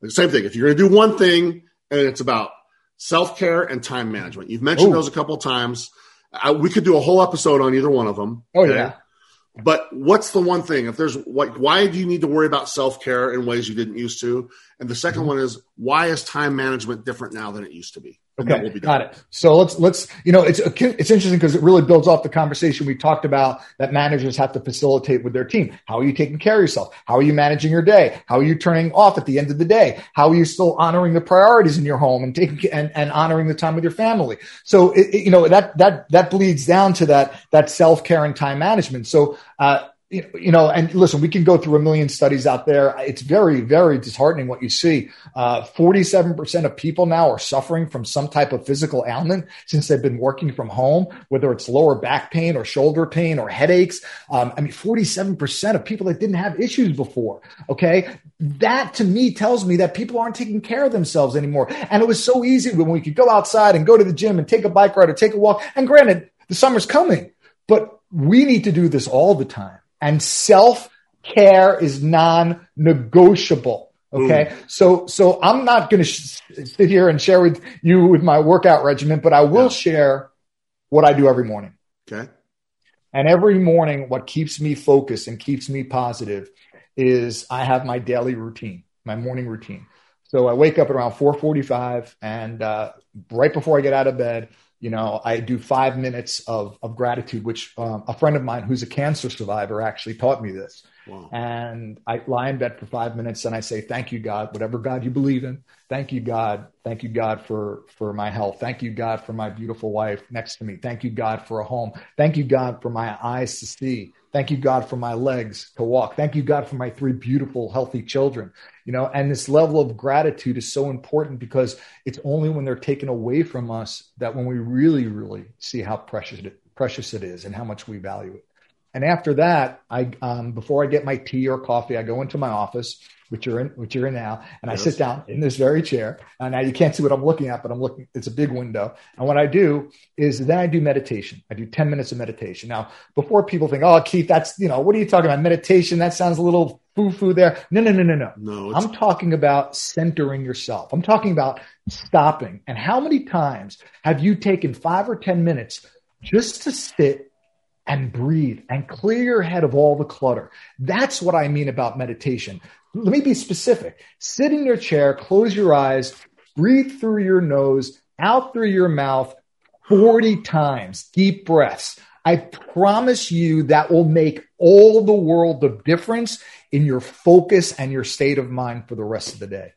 the same thing. If you're going to do one thing and it's about self care and time management, you've mentioned Ooh. those a couple of times. I, we could do a whole episode on either one of them. Oh okay? yeah. But what's the one thing? If there's like, why do you need to worry about self care in ways you didn't used to? And the 2nd mm-hmm. one is why is time management different now than it used to be? Okay, got it. So let's let's you know it's it's interesting because it really builds off the conversation we talked about that managers have to facilitate with their team. How are you taking care of yourself? How are you managing your day? How are you turning off at the end of the day? How are you still honoring the priorities in your home and taking and, and honoring the time with your family? So it, it, you know that that that bleeds down to that that self care and time management. So uh, you know, and listen, we can go through a million studies out there. It's very, very disheartening what you see. Uh, 47% of people now are suffering from some type of physical ailment since they've been working from home, whether it's lower back pain or shoulder pain or headaches. Um, I mean, 47% of people that didn't have issues before. Okay. That to me tells me that people aren't taking care of themselves anymore. And it was so easy when we could go outside and go to the gym and take a bike ride or take a walk. And granted, the summer's coming, but we need to do this all the time and self care is non negotiable. Okay. Ooh. So, so I'm not going to sh- sit here and share with you with my workout regimen, but I will yeah. share what I do every morning. Okay. And every morning, what keeps me focused and keeps me positive is I have my daily routine, my morning routine. So I wake up at around 4:45, and uh, right before I get out of bed, you know, I do five minutes of, of gratitude, which um, a friend of mine who's a cancer survivor actually taught me this. Wow. And I lie in bed for five minutes and I say, thank you, God, whatever God you believe in. Thank you, God. Thank you, God, for, for my health. Thank you, God, for my beautiful wife next to me. Thank you, God, for a home. Thank you, God, for my eyes to see. Thank you, God, for my legs to walk. Thank you, God, for my three beautiful, healthy children. You know, and this level of gratitude is so important because it's only when they're taken away from us that when we really, really see how precious it, precious it is and how much we value it. And after that, I um, before I get my tea or coffee, I go into my office which you're in, which you're in now, and yes. I sit down in this very chair. And now you can't see what I'm looking at, but I'm looking. It's a big window. And what I do is then I do meditation. I do 10 minutes of meditation. Now, before people think, "Oh, Keith, that's you know, what are you talking about? Meditation? That sounds a little foo foo there." No, no, no, no, no. No, I'm talking about centering yourself. I'm talking about stopping. And how many times have you taken five or 10 minutes just to sit and breathe and clear your head of all the clutter. That's what I mean about meditation. Let me be specific. Sit in your chair, close your eyes, breathe through your nose, out through your mouth 40 times, deep breaths. I promise you that will make all the world of difference in your focus and your state of mind for the rest of the day.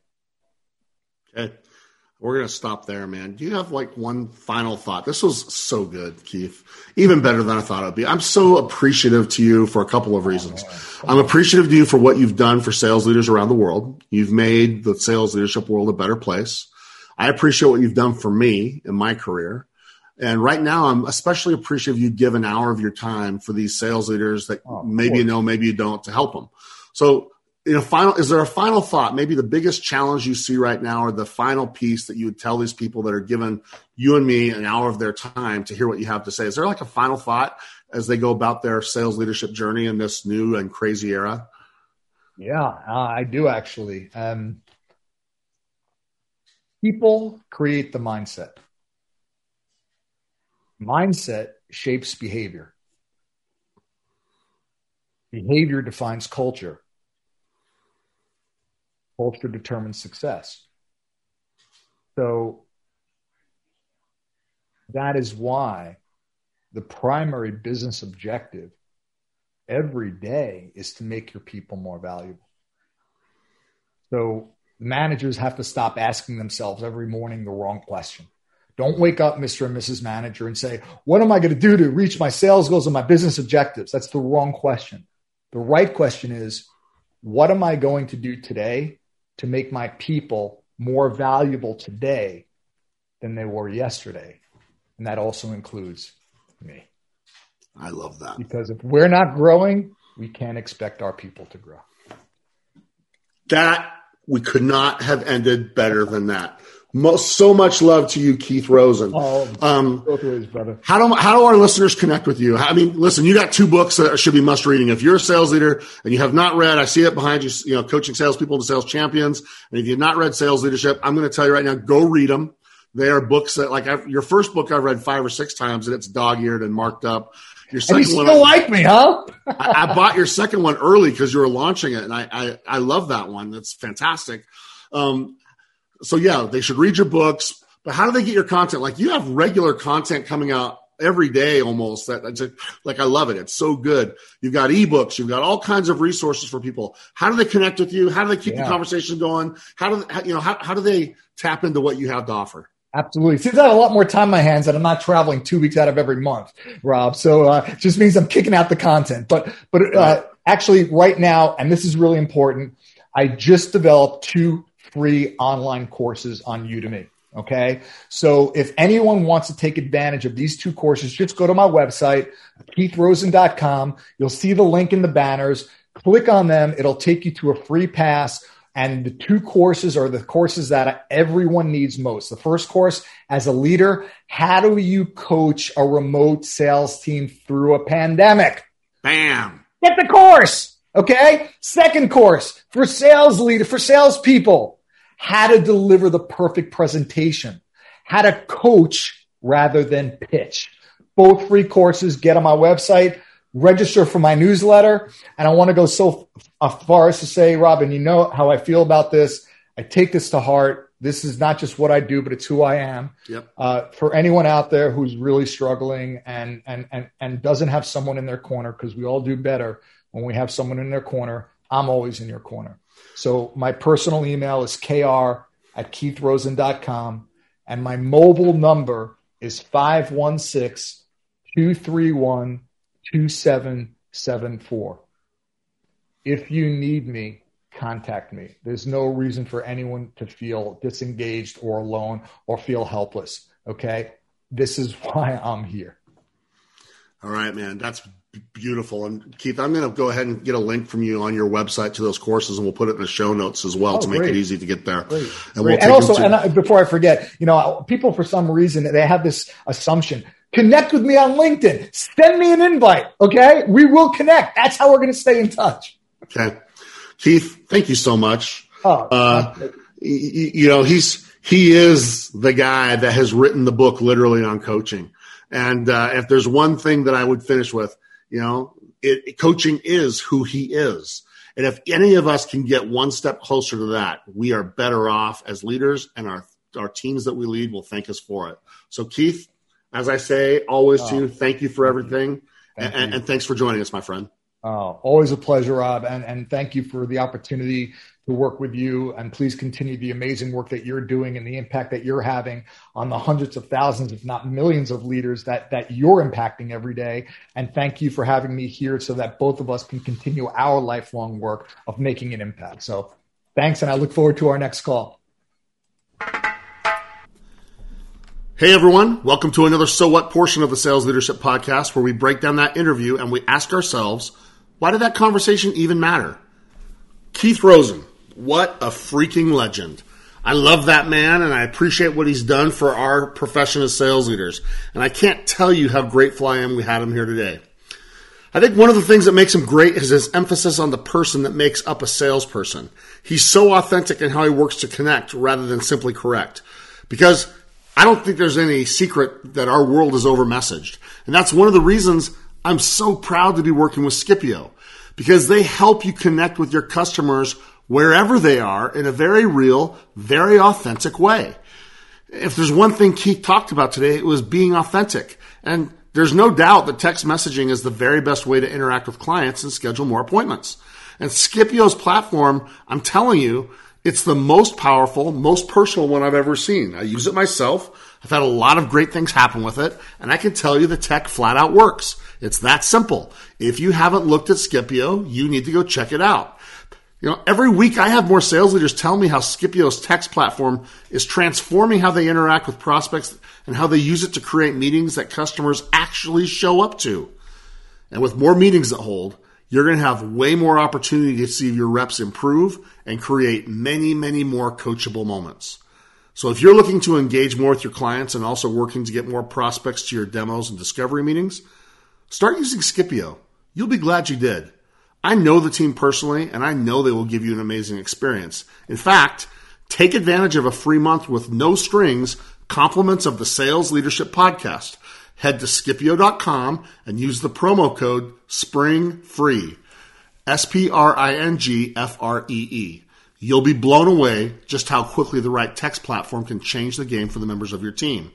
Okay. We're going to stop there, man. Do you have like one final thought? This was so good, Keith. Even better than I thought it would be. I'm so appreciative to you for a couple of reasons. I'm appreciative to you for what you've done for sales leaders around the world. You've made the sales leadership world a better place. I appreciate what you've done for me in my career. And right now, I'm especially appreciative you give an hour of your time for these sales leaders that oh, maybe you know, maybe you don't, to help them. So in a final is there a final thought? Maybe the biggest challenge you see right now or the final piece that you would tell these people that are given you and me an hour of their time to hear what you have to say. Is there like a final thought as they go about their sales leadership journey in this new and crazy era? Yeah uh, i do actually. Um, people create the mindset. Mindset shapes behavior. Behavior defines culture culture determines success. So that is why the primary business objective every day is to make your people more valuable. So managers have to stop asking themselves every morning the wrong question. Don't wake up, Mr. and Mrs. Manager, and say, What am I going to do to reach my sales goals and my business objectives? That's the wrong question. The right question is, What am I going to do today to make my people more valuable today than they were yesterday. And that also includes me. I love that. Because if we're not growing, we can't expect our people to grow. That we could not have ended better than that. So much love to you, Keith Rosen. Oh, um, brother. How do how do our listeners connect with you? I mean, listen, you got two books that should be must reading. If you're a sales leader and you have not read, I see it behind you. You know, coaching salespeople to sales champions. And if you've not read Sales Leadership, I'm going to tell you right now, go read them. They are books that, like, I've, your first book I've read five or six times, and it's dog eared and marked up. Your second and you still one, like me, huh? I, I, bought your second one early because you were launching it, and I, I I love that one. That's fantastic. Um, so yeah, they should read your books. But how do they get your content? Like you have regular content coming out every day almost that that's like I love it. It's so good. You've got ebooks, you've got all kinds of resources for people. How do they connect with you? How do they keep yeah. the conversation going? How do how, you know how, how do they tap into what you have to offer? Absolutely. Since I have a lot more time on my hands and I'm not traveling two weeks out of every month, Rob. So uh, it just means I'm kicking out the content. But but uh, actually, right now, and this is really important, I just developed two free online courses on Udemy. Okay. So if anyone wants to take advantage of these two courses, just go to my website, keithrosen.com. You'll see the link in the banners. Click on them. It'll take you to a free pass. And the two courses are the courses that everyone needs most. The first course, as a leader, how do you coach a remote sales team through a pandemic? Bam. Get the course. Okay. Second course for sales leader, for salespeople how to deliver the perfect presentation, how to coach rather than pitch. Both free courses get on my website, register for my newsletter. And I want to go so far as to say, Robin, you know how I feel about this. I take this to heart. This is not just what I do, but it's who I am. Yep. Uh, for anyone out there who's really struggling and, and, and, and doesn't have someone in their corner, because we all do better when we have someone in their corner, I'm always in your corner. So my personal email is kr at keithrosen.com and my mobile number is 516 231 2774. If you need me, contact me. There's no reason for anyone to feel disengaged or alone or feel helpless. Okay. This is why I'm here. All right, man. That's beautiful. And Keith, I'm going to go ahead and get a link from you on your website to those courses, and we'll put it in the show notes as well oh, to make it easy to get there. Great. And, we'll and also, to- and I, before I forget, you know, people for some reason they have this assumption. Connect with me on LinkedIn. Send me an invite. Okay, we will connect. That's how we're going to stay in touch. Okay, Keith, thank you so much. Oh, uh, you, you know, he's he is the guy that has written the book literally on coaching. And uh, if there's one thing that I would finish with, you know, it, coaching is who he is. And if any of us can get one step closer to that, we are better off as leaders, and our our teams that we lead will thank us for it. So, Keith, as I say always oh, to you, thank you for everything, and, and, thanks for joining us, my friend. Oh, always a pleasure, Rob, and and thank you for the opportunity to work with you. And please continue the amazing work that you're doing and the impact that you're having on the hundreds of thousands, if not millions of leaders that, that you're impacting every day. And thank you for having me here so that both of us can continue our lifelong work of making an impact. So thanks. And I look forward to our next call. Hey everyone, welcome to another So What portion of the Sales Leadership Podcast where we break down that interview and we ask ourselves, why did that conversation even matter? Keith Rosen, what a freaking legend. I love that man and I appreciate what he's done for our profession as sales leaders. And I can't tell you how grateful I am we had him here today. I think one of the things that makes him great is his emphasis on the person that makes up a salesperson. He's so authentic in how he works to connect rather than simply correct. Because I don't think there's any secret that our world is over messaged. And that's one of the reasons I'm so proud to be working with Skipio because they help you connect with your customers wherever they are in a very real, very authentic way. If there's one thing Keith talked about today, it was being authentic. And there's no doubt that text messaging is the very best way to interact with clients and schedule more appointments. And Skipio's platform, I'm telling you, it's the most powerful, most personal one I've ever seen. I use it myself. I've had a lot of great things happen with it, and I can tell you the tech flat out works. It's that simple. If you haven't looked at Skipio, you need to go check it out. You know, every week I have more sales leaders tell me how Skipio's text platform is transforming how they interact with prospects and how they use it to create meetings that customers actually show up to. And with more meetings that hold, you're going to have way more opportunity to see your reps improve and create many, many more coachable moments. So if you're looking to engage more with your clients and also working to get more prospects to your demos and discovery meetings, Start using Skipio. You'll be glad you did. I know the team personally, and I know they will give you an amazing experience. In fact, take advantage of a free month with no strings, compliments of the Sales Leadership Podcast. Head to Skipio.com and use the promo code SPRINGFREE. S P R I N G F R E E. You'll be blown away just how quickly the right text platform can change the game for the members of your team.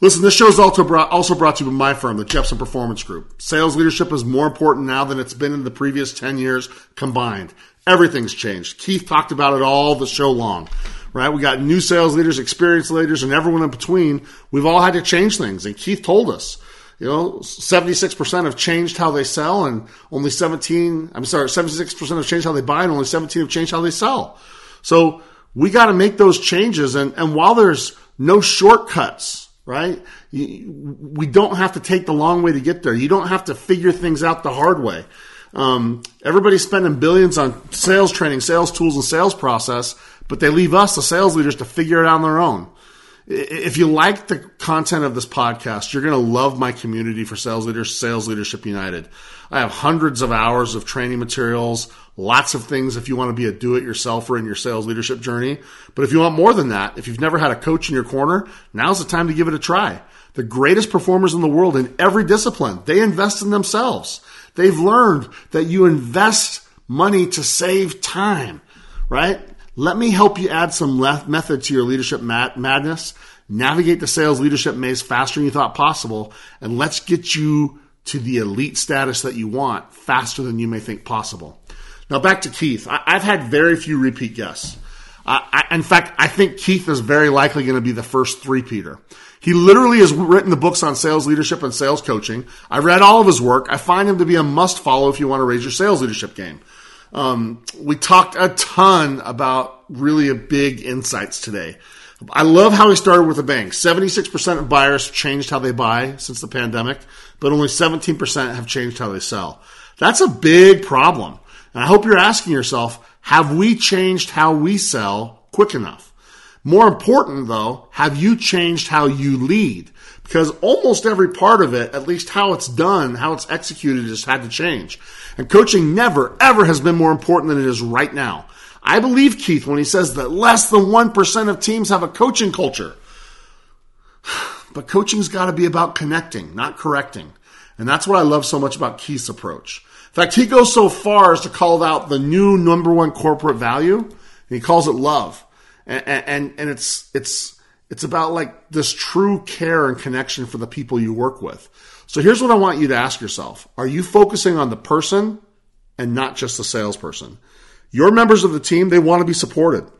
Listen, this show is also brought, also brought to you by my firm, the Jeppsen Performance Group. Sales leadership is more important now than it's been in the previous 10 years combined. Everything's changed. Keith talked about it all the show long, right? We got new sales leaders, experienced leaders, and everyone in between. We've all had to change things. And Keith told us, you know, 76% have changed how they sell and only 17, I'm sorry, 76% have changed how they buy and only 17 have changed how they sell. So we got to make those changes. And, and while there's no shortcuts, right? we don't have to take the long way to get there. You don't have to figure things out the hard way. Um, everybody's spending billions on sales training, sales tools, and sales process, but they leave us, the sales leaders, to figure it out on their own. If you like the content of this podcast, you're going to love my community for sales leaders, Sales Leadership United. I have hundreds of hours of training materials, lots of things if you want to be a do it yourselfer in your sales leadership journey. But if you want more than that, if you've never had a coach in your corner, now's the time to give it a try. The greatest performers in the world in every discipline, they invest in themselves. They've learned that you invest money to save time, right? Let me help you add some method to your leadership mad- madness, navigate the sales leadership maze faster than you thought possible, and let's get you to the elite status that you want faster than you may think possible. Now back to Keith. I- have had very few repeat guests. I, in fact, I think Keith is very likely going to be the first three-peater. He literally has written the books on sales leadership and sales coaching. I read all of his work. I find him to be a must follow if you want to raise your sales leadership game. Um, we talked a ton about really a big insights today. I love how he started with the bank. 76% of buyers changed how they buy since the pandemic, but only 17% have changed how they sell. That's a big problem. And I hope you're asking yourself, have we changed how we sell quick enough? More important though, have you changed how you lead? Because almost every part of it, at least how it's done, how it's executed, has had to change. And coaching never, ever has been more important than it is right now. I believe Keith when he says that less than 1% of teams have a coaching culture. But coaching's got to be about connecting, not correcting. And that's what I love so much about Keith's approach. In fact, he goes so far as to call out the new number one corporate value, and he calls it love. And, and, and it's, it's, it's about like this true care and connection for the people you work with. So here's what I want you to ask yourself. Are you focusing on the person and not just the salesperson? Your members of the team, they want to be supported.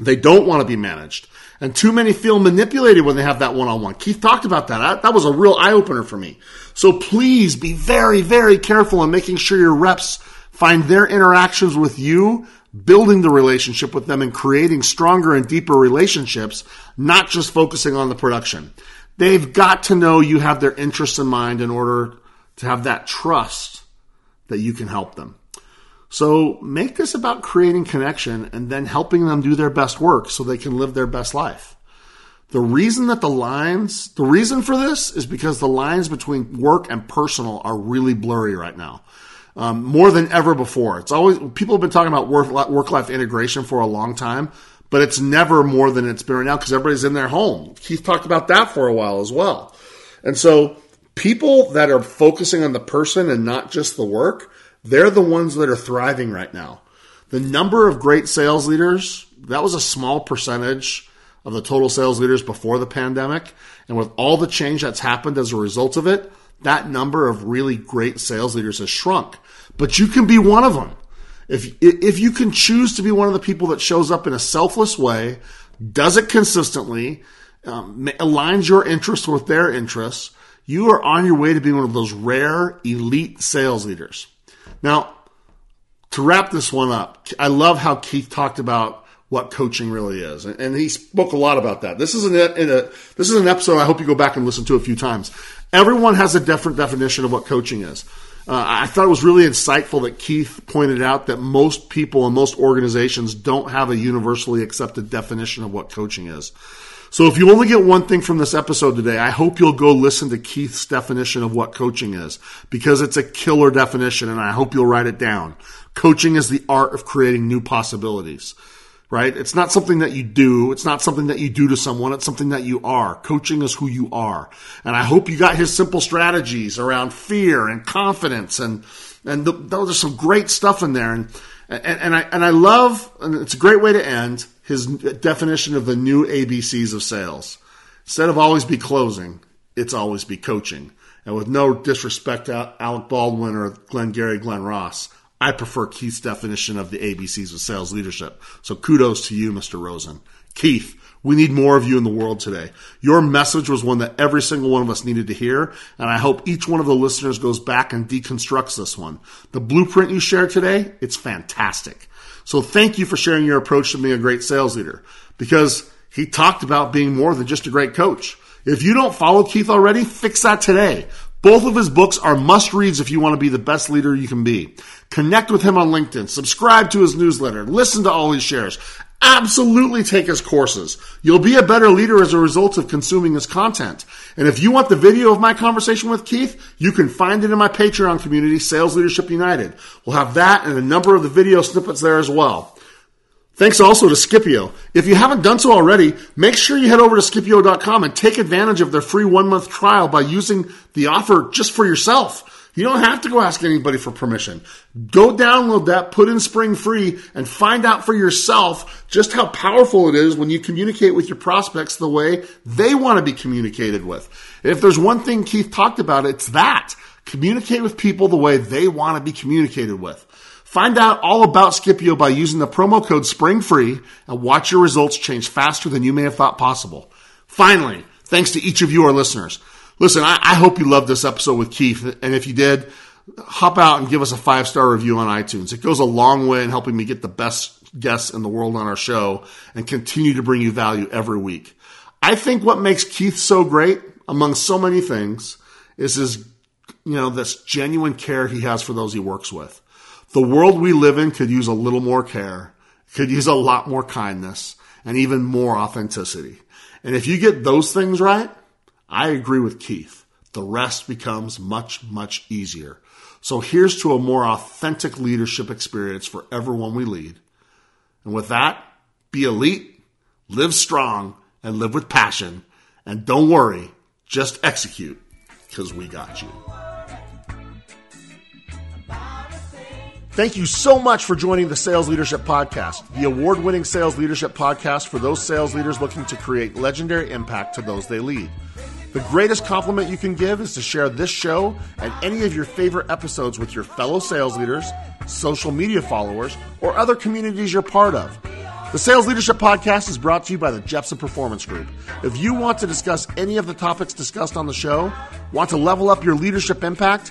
They don't want to be managed. And too many feel manipulated when they have that one on one. Keith talked about that. That was a real eye opener for me. So please be very, very careful in making sure your reps find their interactions with you, building the relationship with them and creating stronger and deeper relationships, not just focusing on the production. They've got to know you have their interests in mind in order to have that trust that you can help them. So make this about creating connection and then helping them do their best work so they can live their best life. The reason that the lines, the reason for this is because the lines between work and personal are really blurry right now. Um, more than ever before. It's always, people have been talking about work life integration for a long time, but it's never more than it's been right now because everybody's in their home. Keith talked about that for a while as well. And so people that are focusing on the person and not just the work, they're the ones that are thriving right now. The number of great sales leaders, that was a small percentage of the total sales leaders before the pandemic. And with all the change that's happened as a result of it, that number of really great sales leaders has shrunk. But you can be one of them. If, if you can choose to be one of the people that shows up in a selfless way, does it consistently, um, aligns your interests with their interests, you are on your way to being one of those rare elite sales leaders. Now, to wrap this one up, I love how Keith talked about what coaching really is, and he spoke a lot about that. This is an a, this is an episode I hope you go back and listen to a few times. Everyone has a different definition of what coaching is. Uh, I thought it was really insightful that Keith pointed out that most people and most organizations don't have a universally accepted definition of what coaching is. So if you only get one thing from this episode today, I hope you'll go listen to Keith's definition of what coaching is because it's a killer definition and I hope you'll write it down. Coaching is the art of creating new possibilities right? It's not something that you do. It's not something that you do to someone. It's something that you are. Coaching is who you are. And I hope you got his simple strategies around fear and confidence and, and the, those are some great stuff in there. And, and, and I, and I love, and it's a great way to end his definition of the new ABCs of sales. Instead of always be closing, it's always be coaching. And with no disrespect to Alec Baldwin or Glengarry, Glen Ross, I prefer Keith's definition of the ABCs of sales leadership. So kudos to you, Mr. Rosen. Keith, we need more of you in the world today. Your message was one that every single one of us needed to hear, and I hope each one of the listeners goes back and deconstructs this one. The blueprint you shared today, it's fantastic. So thank you for sharing your approach to being a great sales leader because he talked about being more than just a great coach. If you don't follow Keith already, fix that today. Both of his books are must reads if you want to be the best leader you can be. Connect with him on LinkedIn, subscribe to his newsletter, listen to all his shares. Absolutely take his courses. You'll be a better leader as a result of consuming his content. And if you want the video of my conversation with Keith, you can find it in my Patreon community, Sales Leadership United. We'll have that and a number of the video snippets there as well. Thanks also to Skipio. If you haven't done so already, make sure you head over to Skipio.com and take advantage of their free one month trial by using the offer just for yourself. You don't have to go ask anybody for permission. Go download that, put in Spring Free, and find out for yourself just how powerful it is when you communicate with your prospects the way they want to be communicated with. If there's one thing Keith talked about, it's that. Communicate with people the way they want to be communicated with. Find out all about Skipio by using the promo code SPRINGFREE and watch your results change faster than you may have thought possible. Finally, thanks to each of you, our listeners. Listen, I, I hope you loved this episode with Keith. And if you did, hop out and give us a five star review on iTunes. It goes a long way in helping me get the best guests in the world on our show and continue to bring you value every week. I think what makes Keith so great, among so many things, is his, you know, this genuine care he has for those he works with. The world we live in could use a little more care, could use a lot more kindness, and even more authenticity. And if you get those things right, I agree with Keith. The rest becomes much, much easier. So here's to a more authentic leadership experience for everyone we lead. And with that, be elite, live strong, and live with passion. And don't worry, just execute, because we got you. Thank you so much for joining the Sales Leadership Podcast, the award winning sales leadership podcast for those sales leaders looking to create legendary impact to those they lead. The greatest compliment you can give is to share this show and any of your favorite episodes with your fellow sales leaders, social media followers, or other communities you're part of. The Sales Leadership Podcast is brought to you by the Jeppsen Performance Group. If you want to discuss any of the topics discussed on the show, want to level up your leadership impact,